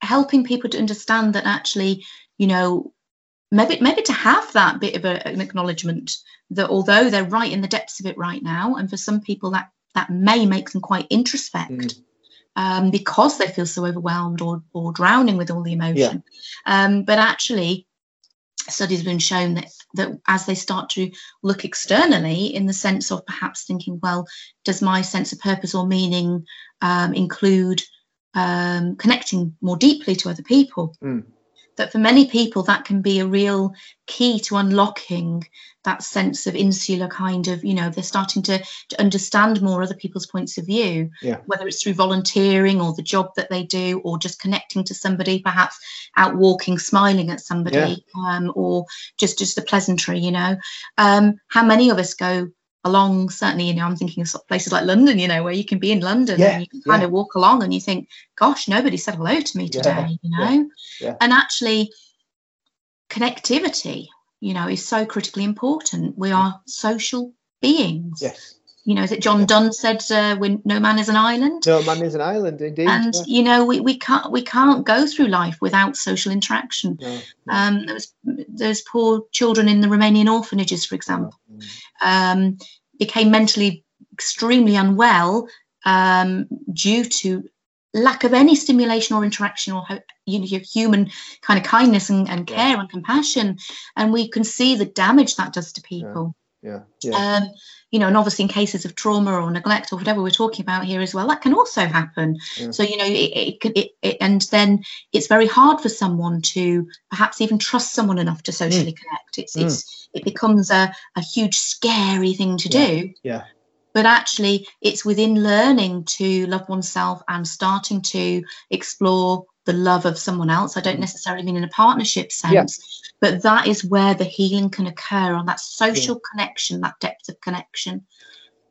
B: helping people to understand that actually, you know, maybe maybe to have that bit of a, an acknowledgement that although they're right in the depths of it right now, and for some people that that may make them quite introspect.
A: Mm.
B: Um, because they feel so overwhelmed or, or drowning with all the emotion. Um, but actually, studies have been shown that that as they start to look externally in the sense of perhaps thinking well does my sense of purpose or meaning um, include um, connecting more deeply to other people
A: Mm.
B: That for many people that can be a real key to unlocking that sense of insular kind of you know they're starting to, to understand more other people's points of view.
A: Yeah.
B: whether it's through volunteering or the job that they do or just connecting to somebody perhaps out walking smiling at somebody um, or just just a pleasantry you know. Um, how many of us go along certainly you know i'm thinking of places like london you know where you can be in london
A: Yeah,
B: and you can kind
A: yeah.
B: of walk along and you think gosh nobody said hello to me
A: Yeah,
B: today you know
A: yeah.
B: and actually connectivity you know is so critically important we are social beings
A: Yes.
B: you know is it john donne said uh, when no man is an island
A: No man is an island, indeed.
B: and
A: yeah.
B: you know we, we can't we can't go through life without social interaction
A: No, no,
B: um there was those poor children in the romanian orphanages for example. Um, became mentally extremely unwell um, due to lack of any stimulation or interaction or you know your human kind of kindness and, and
A: Yeah.
B: care and compassion and we can see the damage that does to people
A: Yeah, yeah.
B: um, you know and obviously in cases of trauma or neglect or whatever we're talking about here as well that can also happen
A: Yeah.
B: so you know it, it could it, it and then it's very hard for someone to perhaps even trust someone enough to socially connect it's
A: Mm.
B: it's it becomes a, a huge scary thing to
A: Yeah.
B: do
A: Yeah.
B: but actually it's within learning to love oneself and starting to explore the love of someone else i don't
A: Mm.
B: necessarily mean in a partnership sense but that is where the healing can occur on that social connection that depth of connection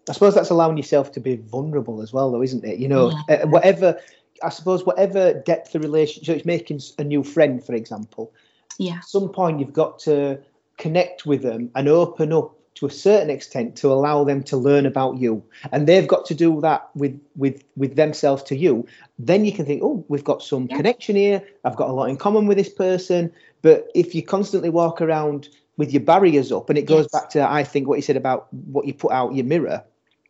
A: I suppose that's allowing yourself to be vulnerable as well, though, isn't it? You know, uh, whatever. I suppose whatever depth of relationship, it's making a new friend, for example.
B: yeah
A: At some point, you've got to connect with them and open up to a certain extent to allow them to learn about you, and they've got to do that with with with themselves to you. Then you can think, oh, we've got some
B: Yeah.
A: connection here. I've got a lot in common with this person. But if you constantly walk around with your barriers up, and it goes
B: Yes.
A: back to I think what you said about what you put out your mirror.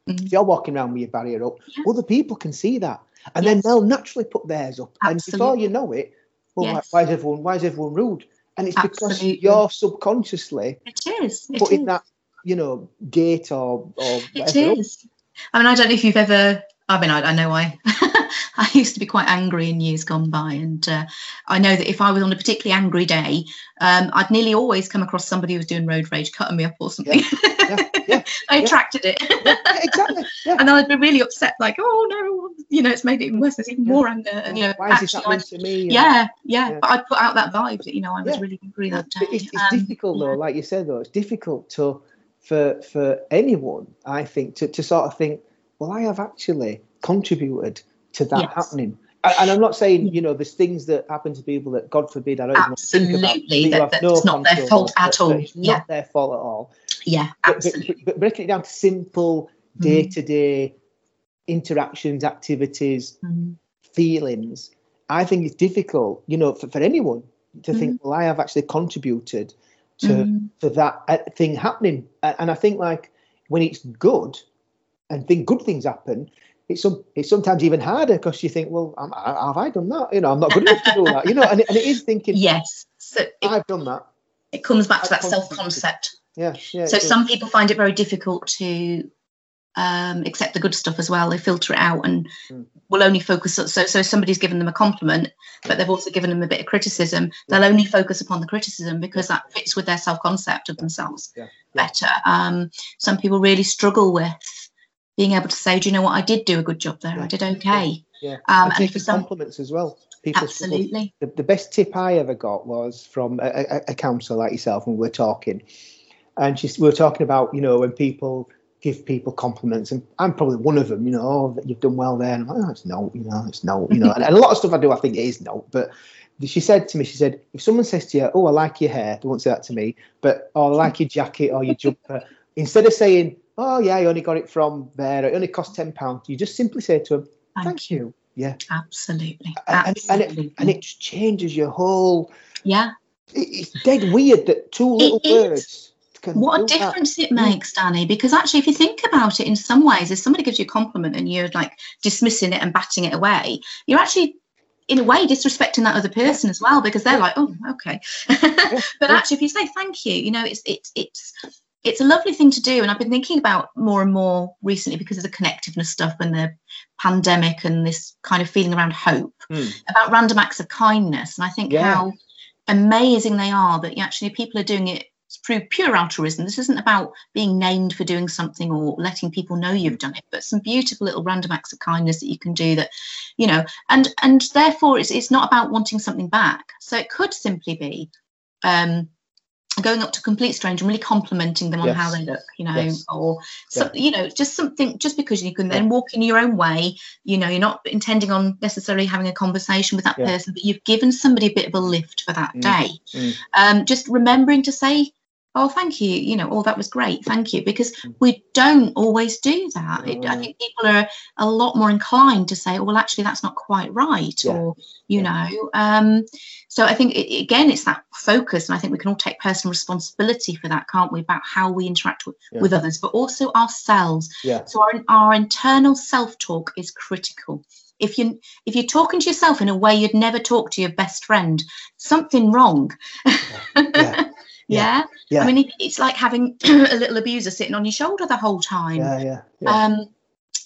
B: Mhm.
A: If you're walking around with your barrier up,
B: Yeah.
A: other people can see that, and then they'll naturally put theirs up. And before you know it, well, why-
B: Yes.
A: why is everyone why is everyone rude? And it's because you're subconsciously
B: it is it
A: putting
B: is.
A: that, you know, gate or or
B: It is. I mean, I don't know if you've ever. I mean, I, I know I. I used to be quite angry in years gone by, and uh, I know that if I was on a particularly angry day, um, I'd nearly always come across somebody who was doing road rage, cutting me up or something.
A: Yeah, yeah,
B: I attracted it,
A: yeah, exactly. Yeah.
B: and then I'd be really upset, like, oh no, you know, it's made it even worse. There's even
A: Yeah.
B: more anger, and you know,
A: why is this
B: actually,
A: happening to me?
B: Yeah, yeah,
A: Yeah.
B: But I put out that vibe that you know I was
A: Yeah.
B: really angry that day.
A: It's, it's
B: Um,
A: difficult
B: yeah.
A: though, like you said though, it's difficult to for for anyone, I think, to, to sort of think, well, I have actually contributed to that
B: Yes.
A: happening. And I'm not saying, you know, there's things that happen to people that, God forbid, I don't even want to think about.
B: Absolutely, that- that's not their fault at all.
A: It's
B: Yeah.
A: not their fault at all.
B: Yeah, absolutely.
A: but, but breaking it down to simple
B: Mm.
A: day to day interactions, activities,
B: Mm.
A: feelings, I think it's difficult, you know, for, for anyone to think, well, I have actually contributed to
B: Mm.
A: to that uh, thing happening. And I think like when it's good and think good things happen, it's some it's sometimes even harder because you think, well, am, I- have I done that? You know, I'm not good enough to do that. You know, and it, and it is thinking,
B: Yes. So it,
A: I've done that.
B: it comes back to that self concept.
A: Yeah, yeah.
B: So some people find it very difficult to um, accept the good stuff as well. They filter it out and
A: Mm.
B: will only focus. So so somebody's given them a compliment, but they've also given them a bit of criticism. They'll only focus upon the criticism because that fits with their self concept of themselves
A: Yeah, yeah.
B: better. Um, some people really struggle with being able to say, "Do you know what? I did do a good job there.
A: Yeah,
B: I did okay."
A: yeah.
B: Um,
A: and
B: and for some,
A: compliments as well. People
B: absolutely.
A: the, the best tip I ever got was from a, a, a counsellor like yourself when we were talking, and she's we were talking about you know when people give people compliments, and I'm probably one of them. You know, oh, you've done well there, and I'm like, oh, it's no, you know, it's no, you know, and, and a lot of stuff I do, I think it is no, but. She said to me, she said, if someone says to you, oh, I like your hair, they won't say that to me, but, oh, I like your jacket or your jumper, instead of saying, oh, yeah, I only got it from there, it only cost £10, you just simply say to them,
B: Thank,
A: thank you. Yeah.
B: Absolutely.
A: And, and, and,
B: Absolutely.
A: it, and it changes your whole
B: yeah.
A: it's dead weird that two little words.
B: What a difference that. it makes, Danny. Because actually, if you think about it, in some ways, if somebody gives you a compliment and you're like dismissing it and batting it away, you're actually in a way disrespecting that other person as well because they're like oh okay but actually if you say thank you you know it's it's it's it's a lovely thing to do and i've been thinking about more and more recently because of the connectiveness stuff and the pandemic and this kind of feeling around hope mm. about random acts of kindness and i think yeah. how amazing they are that actually people are doing it through pure altruism this isn't about being named for doing something or letting people know you've done it but some beautiful little random acts of kindness that you can do that you know and and therefore it's, it's not about wanting something back so it could simply be um going up to complete stranger and really complimenting them on yes. how they look you know yes. or so, yeah. you know just something just because you can then walk in your own way you know you're not intending on necessarily having a conversation with that yeah. person but you've given somebody a bit of a lift for that mm. day mm. Um, just remembering to say oh thank you you know oh that was great thank you because mm. we don't always do that it, i think people are a lot more inclined to say oh, well actually that's not quite right yeah. or you yeah. know um, so i think it, again it's that focus and i think we can all take personal responsibility for that can't we about how we interact with, yeah. with others but also ourselves
A: yeah.
B: so our, our internal self-talk is critical if you if you're talking to yourself in a way you'd never talk to your best friend something wrong yeah. Yeah. yeah. I mean, it's like having a little abuser sitting on your shoulder the whole time.
A: Yeah, yeah.
B: yeah. Um,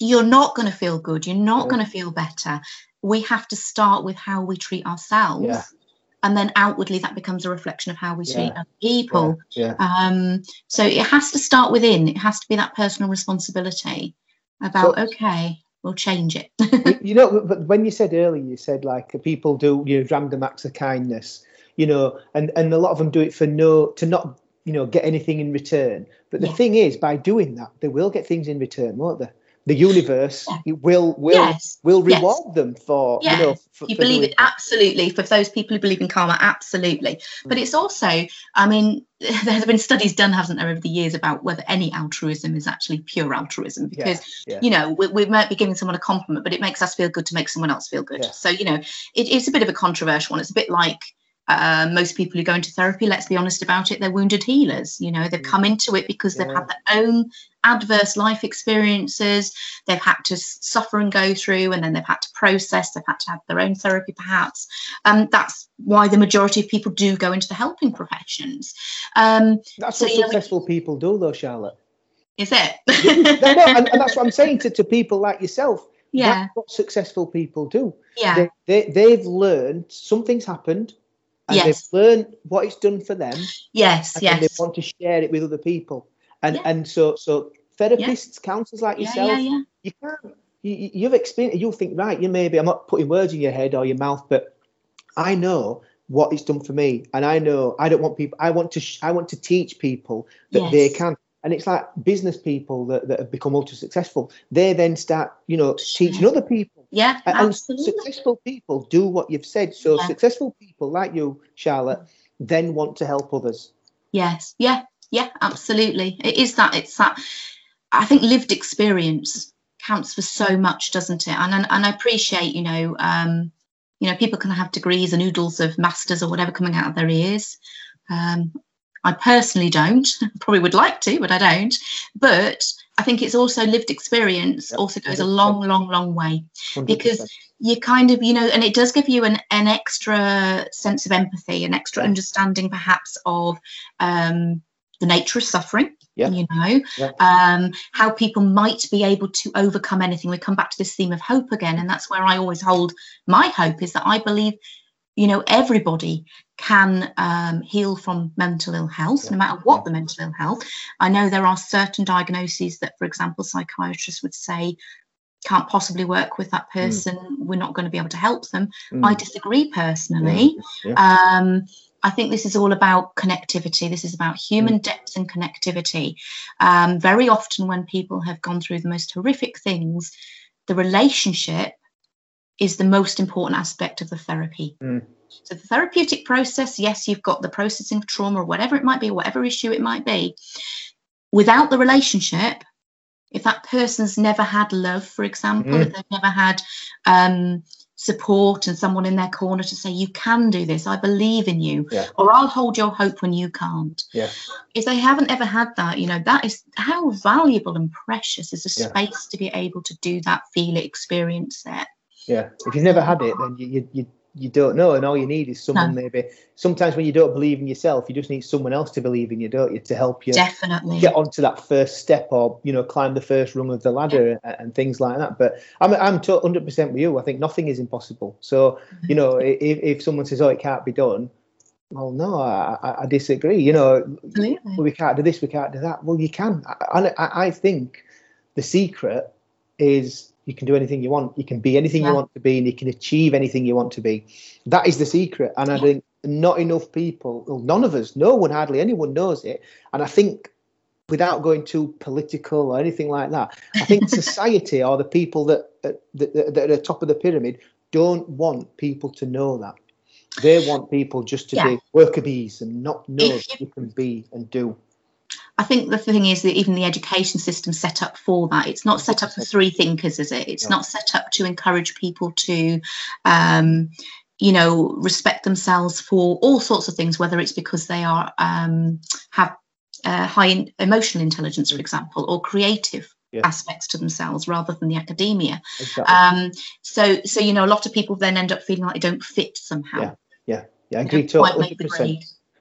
B: you're not going to feel good. You're not yeah. going to feel better. We have to start with how we treat ourselves. And then outwardly, that becomes a reflection of how we treat other people.
A: Yeah.
B: Um, so it has to start within. It has to be that personal responsibility about, so, okay, we'll change it.
A: you know, but when you said earlier, you said like people do, you know, random acts of kindness you know, and and a lot of them do it for no to not you know get anything in return. But the yeah. thing is, by doing that, they will get things in return, won't they? The universe yeah. will will yes. will reward yes. them for
B: yes.
A: you know.
B: For, you for believe it that. absolutely for those people who believe in karma, absolutely. Mm. But it's also, I mean, there have been studies done, hasn't there, over the years about whether any altruism is actually pure altruism because yeah. Yeah. you know we, we, might be giving someone a compliment, but it makes us feel good to make someone else feel good. So you know, it, it's a bit of a controversial one. It's a bit like uh, most people who go into therapy, let's be honest about it, they're wounded healers. You know, they've come into it because they've had their own adverse life experiences. They've had to suffer and go through, and then they've had to process. They've had to have their own therapy, perhaps. Um, that's why the majority of people do go into the helping professions. Um,
A: that's so, what successful know, people do, though, Charlotte.
B: Is it?
A: no, no, and, and, that's what I'm saying to, to people like yourself.
B: Yeah.
A: That's what successful people do.
B: Yeah.
A: They, they, they've learned something's happened and yes. they've learned what it's done for them.
B: Yes, yes.
A: And they want to share it with other people. And yeah. and so so therapists, yeah. counselors like yourself,
B: yeah,
A: you can't you, you've experienced you'll think, right, you maybe I'm not putting words in your head or your mouth, but I know what it's done for me. And I know I don't want people I want to sh- I want to teach people that yes. they can and it's like business people that, that have become ultra successful. They then start you know teaching other people.
B: Yeah and absolutely.
A: successful people do what you've said. So yeah. successful people like you charlotte then want to help others.
B: Yes. Yeah. Yeah absolutely. It is that it's that i think lived experience counts for so much doesn't it? And and, and i appreciate you know um you know people can have degrees and oodles of masters or whatever coming out of their ears. Um, I personally don't. Probably would like to, but I don't. But I think it's also lived experience yep. also goes 100%. a long, long, long way 100%. because you kind of, you know, and it does give you an, an extra sense of empathy, an extra yeah. understanding perhaps of um, the nature of suffering.
A: Yeah.
B: You know, yeah. um, how people might be able to overcome anything. We come back to this theme of hope again, and that's where I always hold my hope is that I believe you know everybody can um, heal from mental ill health yeah. no matter what yeah. the mental ill health i know there are certain diagnoses that for example psychiatrists would say can't possibly work with that mm. person mm. we're not going to be able to help them mm. i disagree personally yeah. um, I think this is all about connectivity. This is about human mm. depth and connectivity. Um, very often, when people have gone through the most horrific things, the relationship is the most important aspect of the therapy.
A: Mm.
B: So the therapeutic process, yes, you've got the processing of trauma or whatever it might be, whatever issue it might be. Without the relationship, if that person's never had love, for example, mm. if they've never had um, support and someone in their corner to say, You can do this, I believe in you,
A: Yeah.
B: or I'll hold your hope when you can't.
A: Yeah.
B: If they haven't ever had that, you know, that is how valuable and precious is a
A: Yeah.
B: space to be able to do that, feel it, experience it.
A: Yeah. If you've never had it, then you you you, you don't know, and all you need is someone maybe. Sometimes when you don't believe in yourself, you just need someone else to believe in you, don't you, to help you
B: Definitely.
A: get onto that first step or you know climb the first rung of the ladder and, and things like that. But I'm I'm to 100% with you. I think nothing is impossible. So you know mm-hmm. if, if someone says oh it can't be done, well no I, I- I disagree. You know
B: Absolutely.
A: we can't do this, we can't do that. Well, you can. I, I, I think the secret is you can do anything you want. You can be anything
B: Yeah.
A: you want to be, and you can achieve anything you want to be. That is the secret. And I think not enough people, well, none of us, no one, hardly anyone knows it. And I think without going too political or anything like that, I think society or the people that, that, that that are at the top of the pyramid don't want people to know that. They want people just to
B: Yeah.
A: be worker bees and not know that you can be and do.
B: I think the thing is that even the education system set up for that. It's not set up for three thinkers, is it? It's
A: No.
B: not set up to encourage people to, um, you know, respect themselves for all sorts of things, whether it's because they are um, have uh, high in- emotional intelligence, for example, or creative
A: Yeah.
B: aspects to themselves rather than the academia.
A: Exactly.
B: Um, so, so you know, a lot of people then end up feeling like they don't fit somehow.
A: Yeah. yeah, I
B: They
A: agree totally.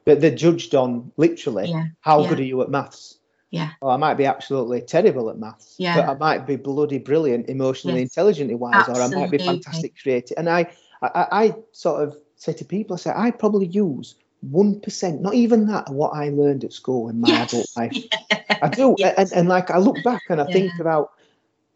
B: Make the
A: 100%.
B: grade.
A: But they're judged on literally
B: Yeah,
A: how
B: yeah.
A: good are you at maths?
B: Yeah.
A: Oh, I might be absolutely terrible at maths,
B: Yeah.
A: but I might be bloody brilliant emotionally,
B: Yes.
A: intelligently wise, or I might be fantastic creative. And I, I, I sort of say to people, I say, I probably use one percent, not even that, of what I learned at school in my
B: Yes.
A: adult life. I do,
B: Yes.
A: and, and like I look back and I think about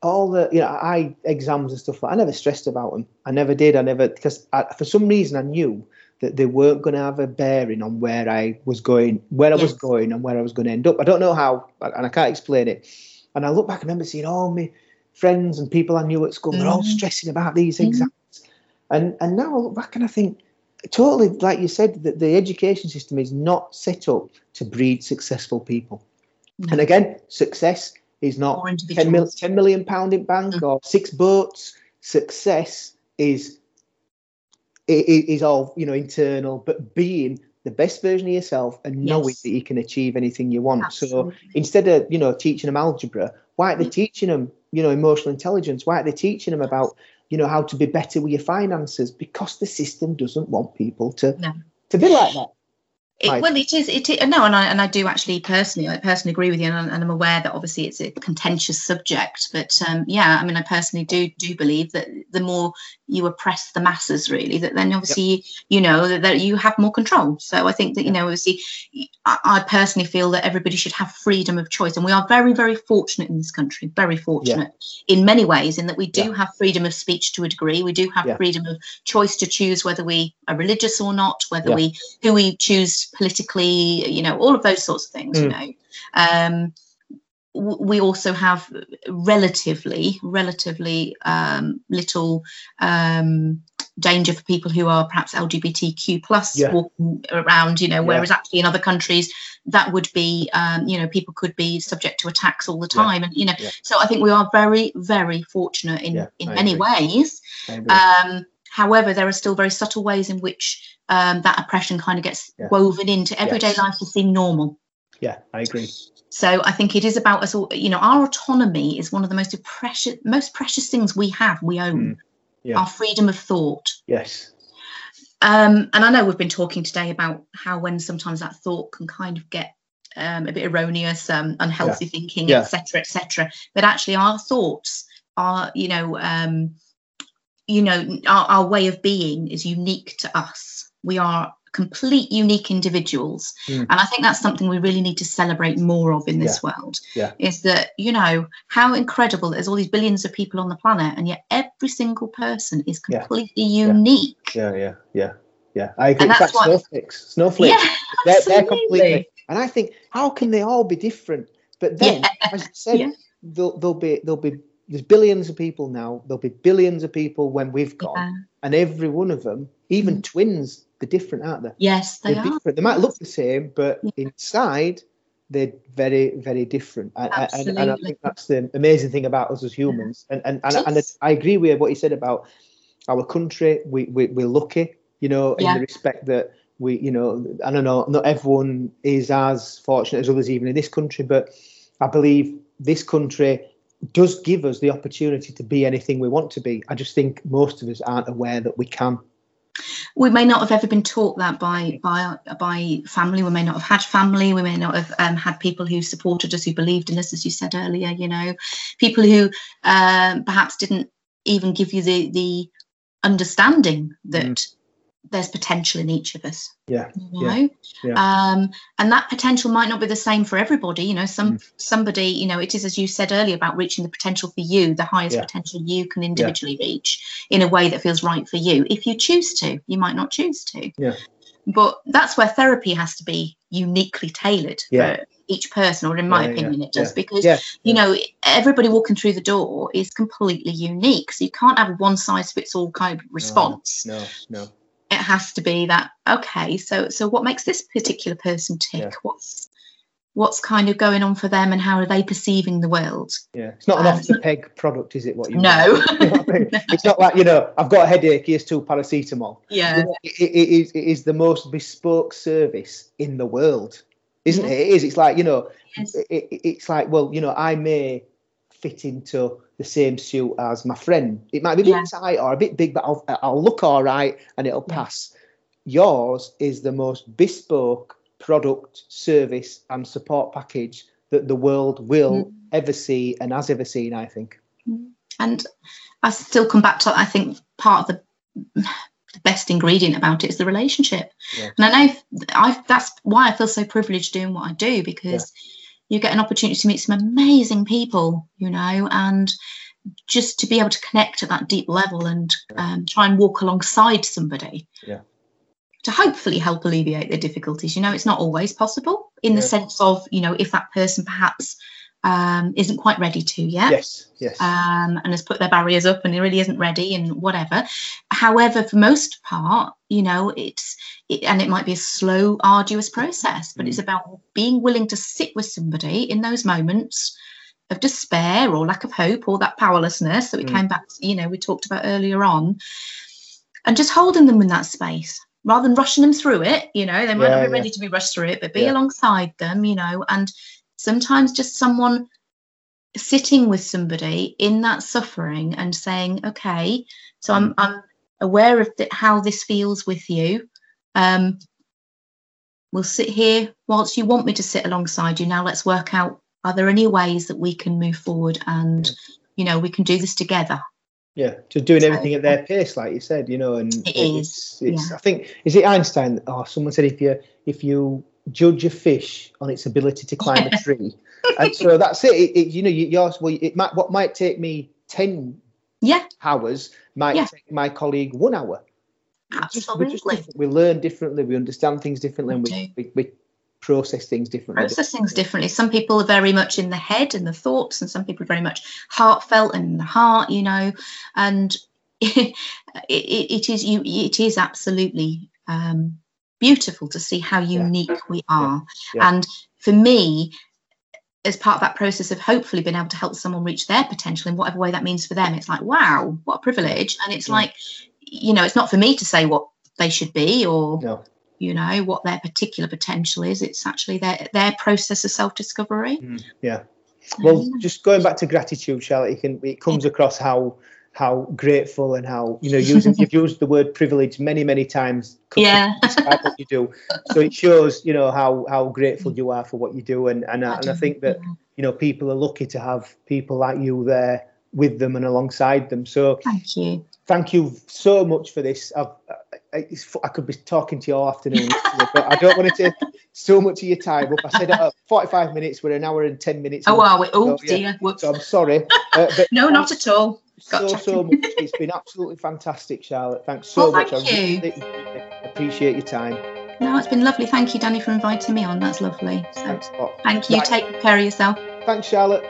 A: all the, you know, I exams and stuff like. I never stressed about them. I never did. I never because for some reason I knew that they weren't going to have a bearing on where I was going, where I was going, and where I was going to end up. I don't know how, and I can't explain it. And I look back and remember seeing all my friends and people I knew at school. They're all
B: Mhm.
A: stressing about these
B: Mhm.
A: exams, and and now I look back and I think. Totally, like you said, that the education system is not set up to breed successful people.
B: No.
A: And again, success is not
B: More
A: 10, mil,
B: individuals.
A: 10 million pound in bank
B: Mm.
A: or six boats. Success is i- i- is all you know internal, but being the best version of yourself and knowing
B: Yes.
A: that you can achieve anything you want. So instead of you know teaching them algebra, why aren't they
B: mm.
A: teaching them you know emotional intelligence? Why aren't they teaching them about you know how to be better with your finances? Because the system doesn't want people to
B: No.
A: to be like that.
B: It, well, it is. It is, no, and I and I do actually personally, I personally agree with you, and, and I'm aware that obviously it's a contentious subject. But um, yeah, I mean, I personally do do believe that the more you oppress the masses, really, that then obviously you know that, that you have more control. So I think that you know, obviously, I, I personally feel that everybody should have freedom of choice, and we are very, very fortunate in this country. Very fortunate in many ways, in that we do
A: Yeah.
B: have freedom of speech to a degree. We do have
A: Yeah.
B: freedom of choice to choose whether we are religious or not, whether
A: Yeah.
B: we who we choose politically, you know, all of those sorts of things, you
A: Mm.
B: know. Um, we also have relatively, relatively um, little um, danger for people who are perhaps LGBTQ plus
A: Yeah.
B: walking around, you know,
A: Yeah.
B: whereas actually in other countries that would be, um, you know, people could be subject to attacks all the
A: Yeah.
B: time, and you know,
A: Yeah.
B: so I think we are very, very fortunate in
A: Yeah,
B: in
A: I
B: many
A: agree.
B: ways. Um, however, there are still very subtle ways in which um, that oppression kind of gets
A: Yeah.
B: woven into everyday
A: Yes.
B: life to seem normal.
A: yeah, I agree.
B: So I think it is about us all. You know, our autonomy is one of the most precious, most precious things we have. We own
A: Mm, yeah.
B: our freedom of thought.
A: Yes.
B: Um, and I know we've been talking today about how when sometimes that thought can kind of get um, a bit erroneous, um, unhealthy thinking,
A: Yeah.
B: etc., etc. But actually, our thoughts are, you know, um, you know, our, our way of being is unique to us. We are complete, unique individuals,
A: Mm.
B: and I think that's something we really need to celebrate more of in this world.
A: Yeah.
B: Is that you know how incredible there's all these billions of people on the planet, and yet every single person is
A: Yeah.
B: completely unique.
A: Yeah, yeah, yeah, yeah. I agree.
B: And that's what-
A: snowflakes, snowflakes,
B: Yeah,
A: they're, they're completely. And I think, how can they all be different? But then,
B: Yeah.
A: as you said,
B: Yeah.
A: there'll, there'll be there'll be there's billions of people now. There'll be billions of people when we've gone,
B: Yeah.
A: and every one of them, even twins, they're different, aren't they?
B: Yes, they
A: They're
B: are.
A: different. They might look the same, but
B: Yeah.
A: inside they're very, very different. And, and, and I think that's the amazing thing about us as humans. And and and, and I agree with what you said about our country. We, we we're lucky, you know, in
B: Yeah.
A: the respect that we, you know, I don't know, not everyone is as fortunate as others, even in this country, but I believe this country does give us the opportunity to be anything we want to be. I just think most of us aren't aware that we can.
B: We may not have ever been taught that by by by family. We may not have had family. We may not have um, had people who supported us, who believed in us, as you said earlier. You know, people who um, perhaps didn't even give you the the understanding that
A: Mm.
B: There's potential in each of us.
A: Yeah,
B: You
A: yeah,
B: know,
A: yeah.
B: um, and that potential might not be the same for everybody. You know, some
A: Mm.
B: somebody, you know, it is as you said earlier about reaching the potential for you, the highest
A: Yeah.
B: potential you can individually reach in a way that feels right for you. If you choose to, you might not choose to.
A: Yeah.
B: But that's where therapy has to be uniquely tailored
A: Yeah.
B: for each person, or in my
A: Yeah, yeah,
B: opinion, it does,
A: yeah.
B: because
A: Yeah,
B: you
A: yeah.
B: know everybody walking through the door is completely unique. So you can't have a one size fits all kind of response
A: No, no.
B: it has to be that okay so so what makes this particular person tick
A: Yeah.
B: what's what's kind of going on for them and how are they perceiving the world
A: Yeah, it's not an
B: Um,
A: off the peg product, is it? What you
B: no
A: You know I mean? It's not like you know, I've got a headache. Here's two paracetamol.
B: yeah
A: know, it, it, is, it is the most bespoke service in the world, isn't
B: Yeah.
A: it? It is. It's like you know,
B: Yes.
A: it, it- it's like well, you know, I may fit into the same suit as my friend. It might be a bit
B: Yeah.
A: tight or a bit big, but I'll, I'll look all right and it'll
B: Yeah.
A: pass. Yours is the most bespoke product, service, and support package that the world will
B: Mm.
A: ever see and has ever seen. I think.
B: and i still come back to i think part of the the best ingredient about it is the relationship
A: Yeah.
B: and i know i that's why i feel so privileged doing what i do because you get an opportunity to meet some amazing people you know and just to be able to connect at that deep level and um, try and walk alongside somebody.
A: Yeah.
B: to hopefully help alleviate their difficulties you know it's not always possible in the sense of you know if that person perhaps um, isn't quite ready to yet
A: Yes. Yes.
B: um, and has put their barriers up and it really isn't ready and whatever. However, for most part, you know, it's it, and it might be a slow, arduous process, but it's about being willing to sit with somebody in those moments of despair or lack of hope or that powerlessness that we
A: Mm.
B: came back, you know, we talked about earlier on, and just holding them in that space rather than rushing them through it. You know, they might
A: Yeah,
B: not be
A: yeah.
B: ready to be rushed through it, but be
A: Yeah.
B: alongside them, you know, and sometimes just someone sitting with somebody in that suffering and saying okay so i'm i'm aware of the, how this feels with you. Um we'll sit here whilst you want me to sit alongside you. Now let's work out are there any ways that we can move forward and you know we can do this together?
A: Yeah, just doing
B: So-
A: everything at their pace, like you said, you know, and
B: It
A: it's,
B: is,
A: it's
B: yeah.
A: I think is it Einstein? Oh, someone said if you if you judge a fish on its ability to climb a tree, and so that's it. it, it you know, you, ask, Well, it might what might take me ten
B: yeah
A: hours might
B: Yeah.
A: take my colleague one hour. We're just- we're just
B: absolutely
A: we learn differently. We understand things differently. and
B: We
A: we, we, we process things differently.
B: process things differently. Some people are very much in the head and the thoughts, and some people are very much heartfelt and in the heart, you know. And it, it, it is you. It is absolutely um, beautiful to see how
A: Yeah.
B: unique we are.
A: Yeah.
B: And for me, as part of that process of hopefully being able to help someone reach their potential in whatever way that means for them, it's like wow, what a privilege. And it's
A: Yeah.
B: like, you know, it's not for me to say what they should be or
A: No.
B: you know what their particular potential is it's actually their their process of self-discovery
A: Mm, yeah. Well,
B: Um,
A: just going back to gratitude, Charlotte, it can it comes across how how grateful and how you know using you've used the word privilege many many times.
B: yeah
A: what you do, so it shows you know how how grateful you are for what you do, and and, I- and I think that you know people are lucky to have people like you there with them and alongside them. So
B: thank you
A: thank you so much for this. I've, I, I could be talking to you all afternoon, but I don't want to take so much of your time up. I said uh, 45 minutes, we're an hour and 10 minutes.
B: oh are we oh
A: So, yeah.
B: dear Whoops.
A: So I'm sorry. Uh,
B: no not at all
A: so, so much. It's been absolutely fantastic, Charlotte. Thanks so
B: Well,
A: much.
B: thank
A: I
B: you.
A: really, really appreciate your time.
B: no it's been lovely thank you danny for inviting me on that's lovely so
A: Thanks
B: thank you
A: Right.
B: take care of yourself
A: Thanks, Charlotte.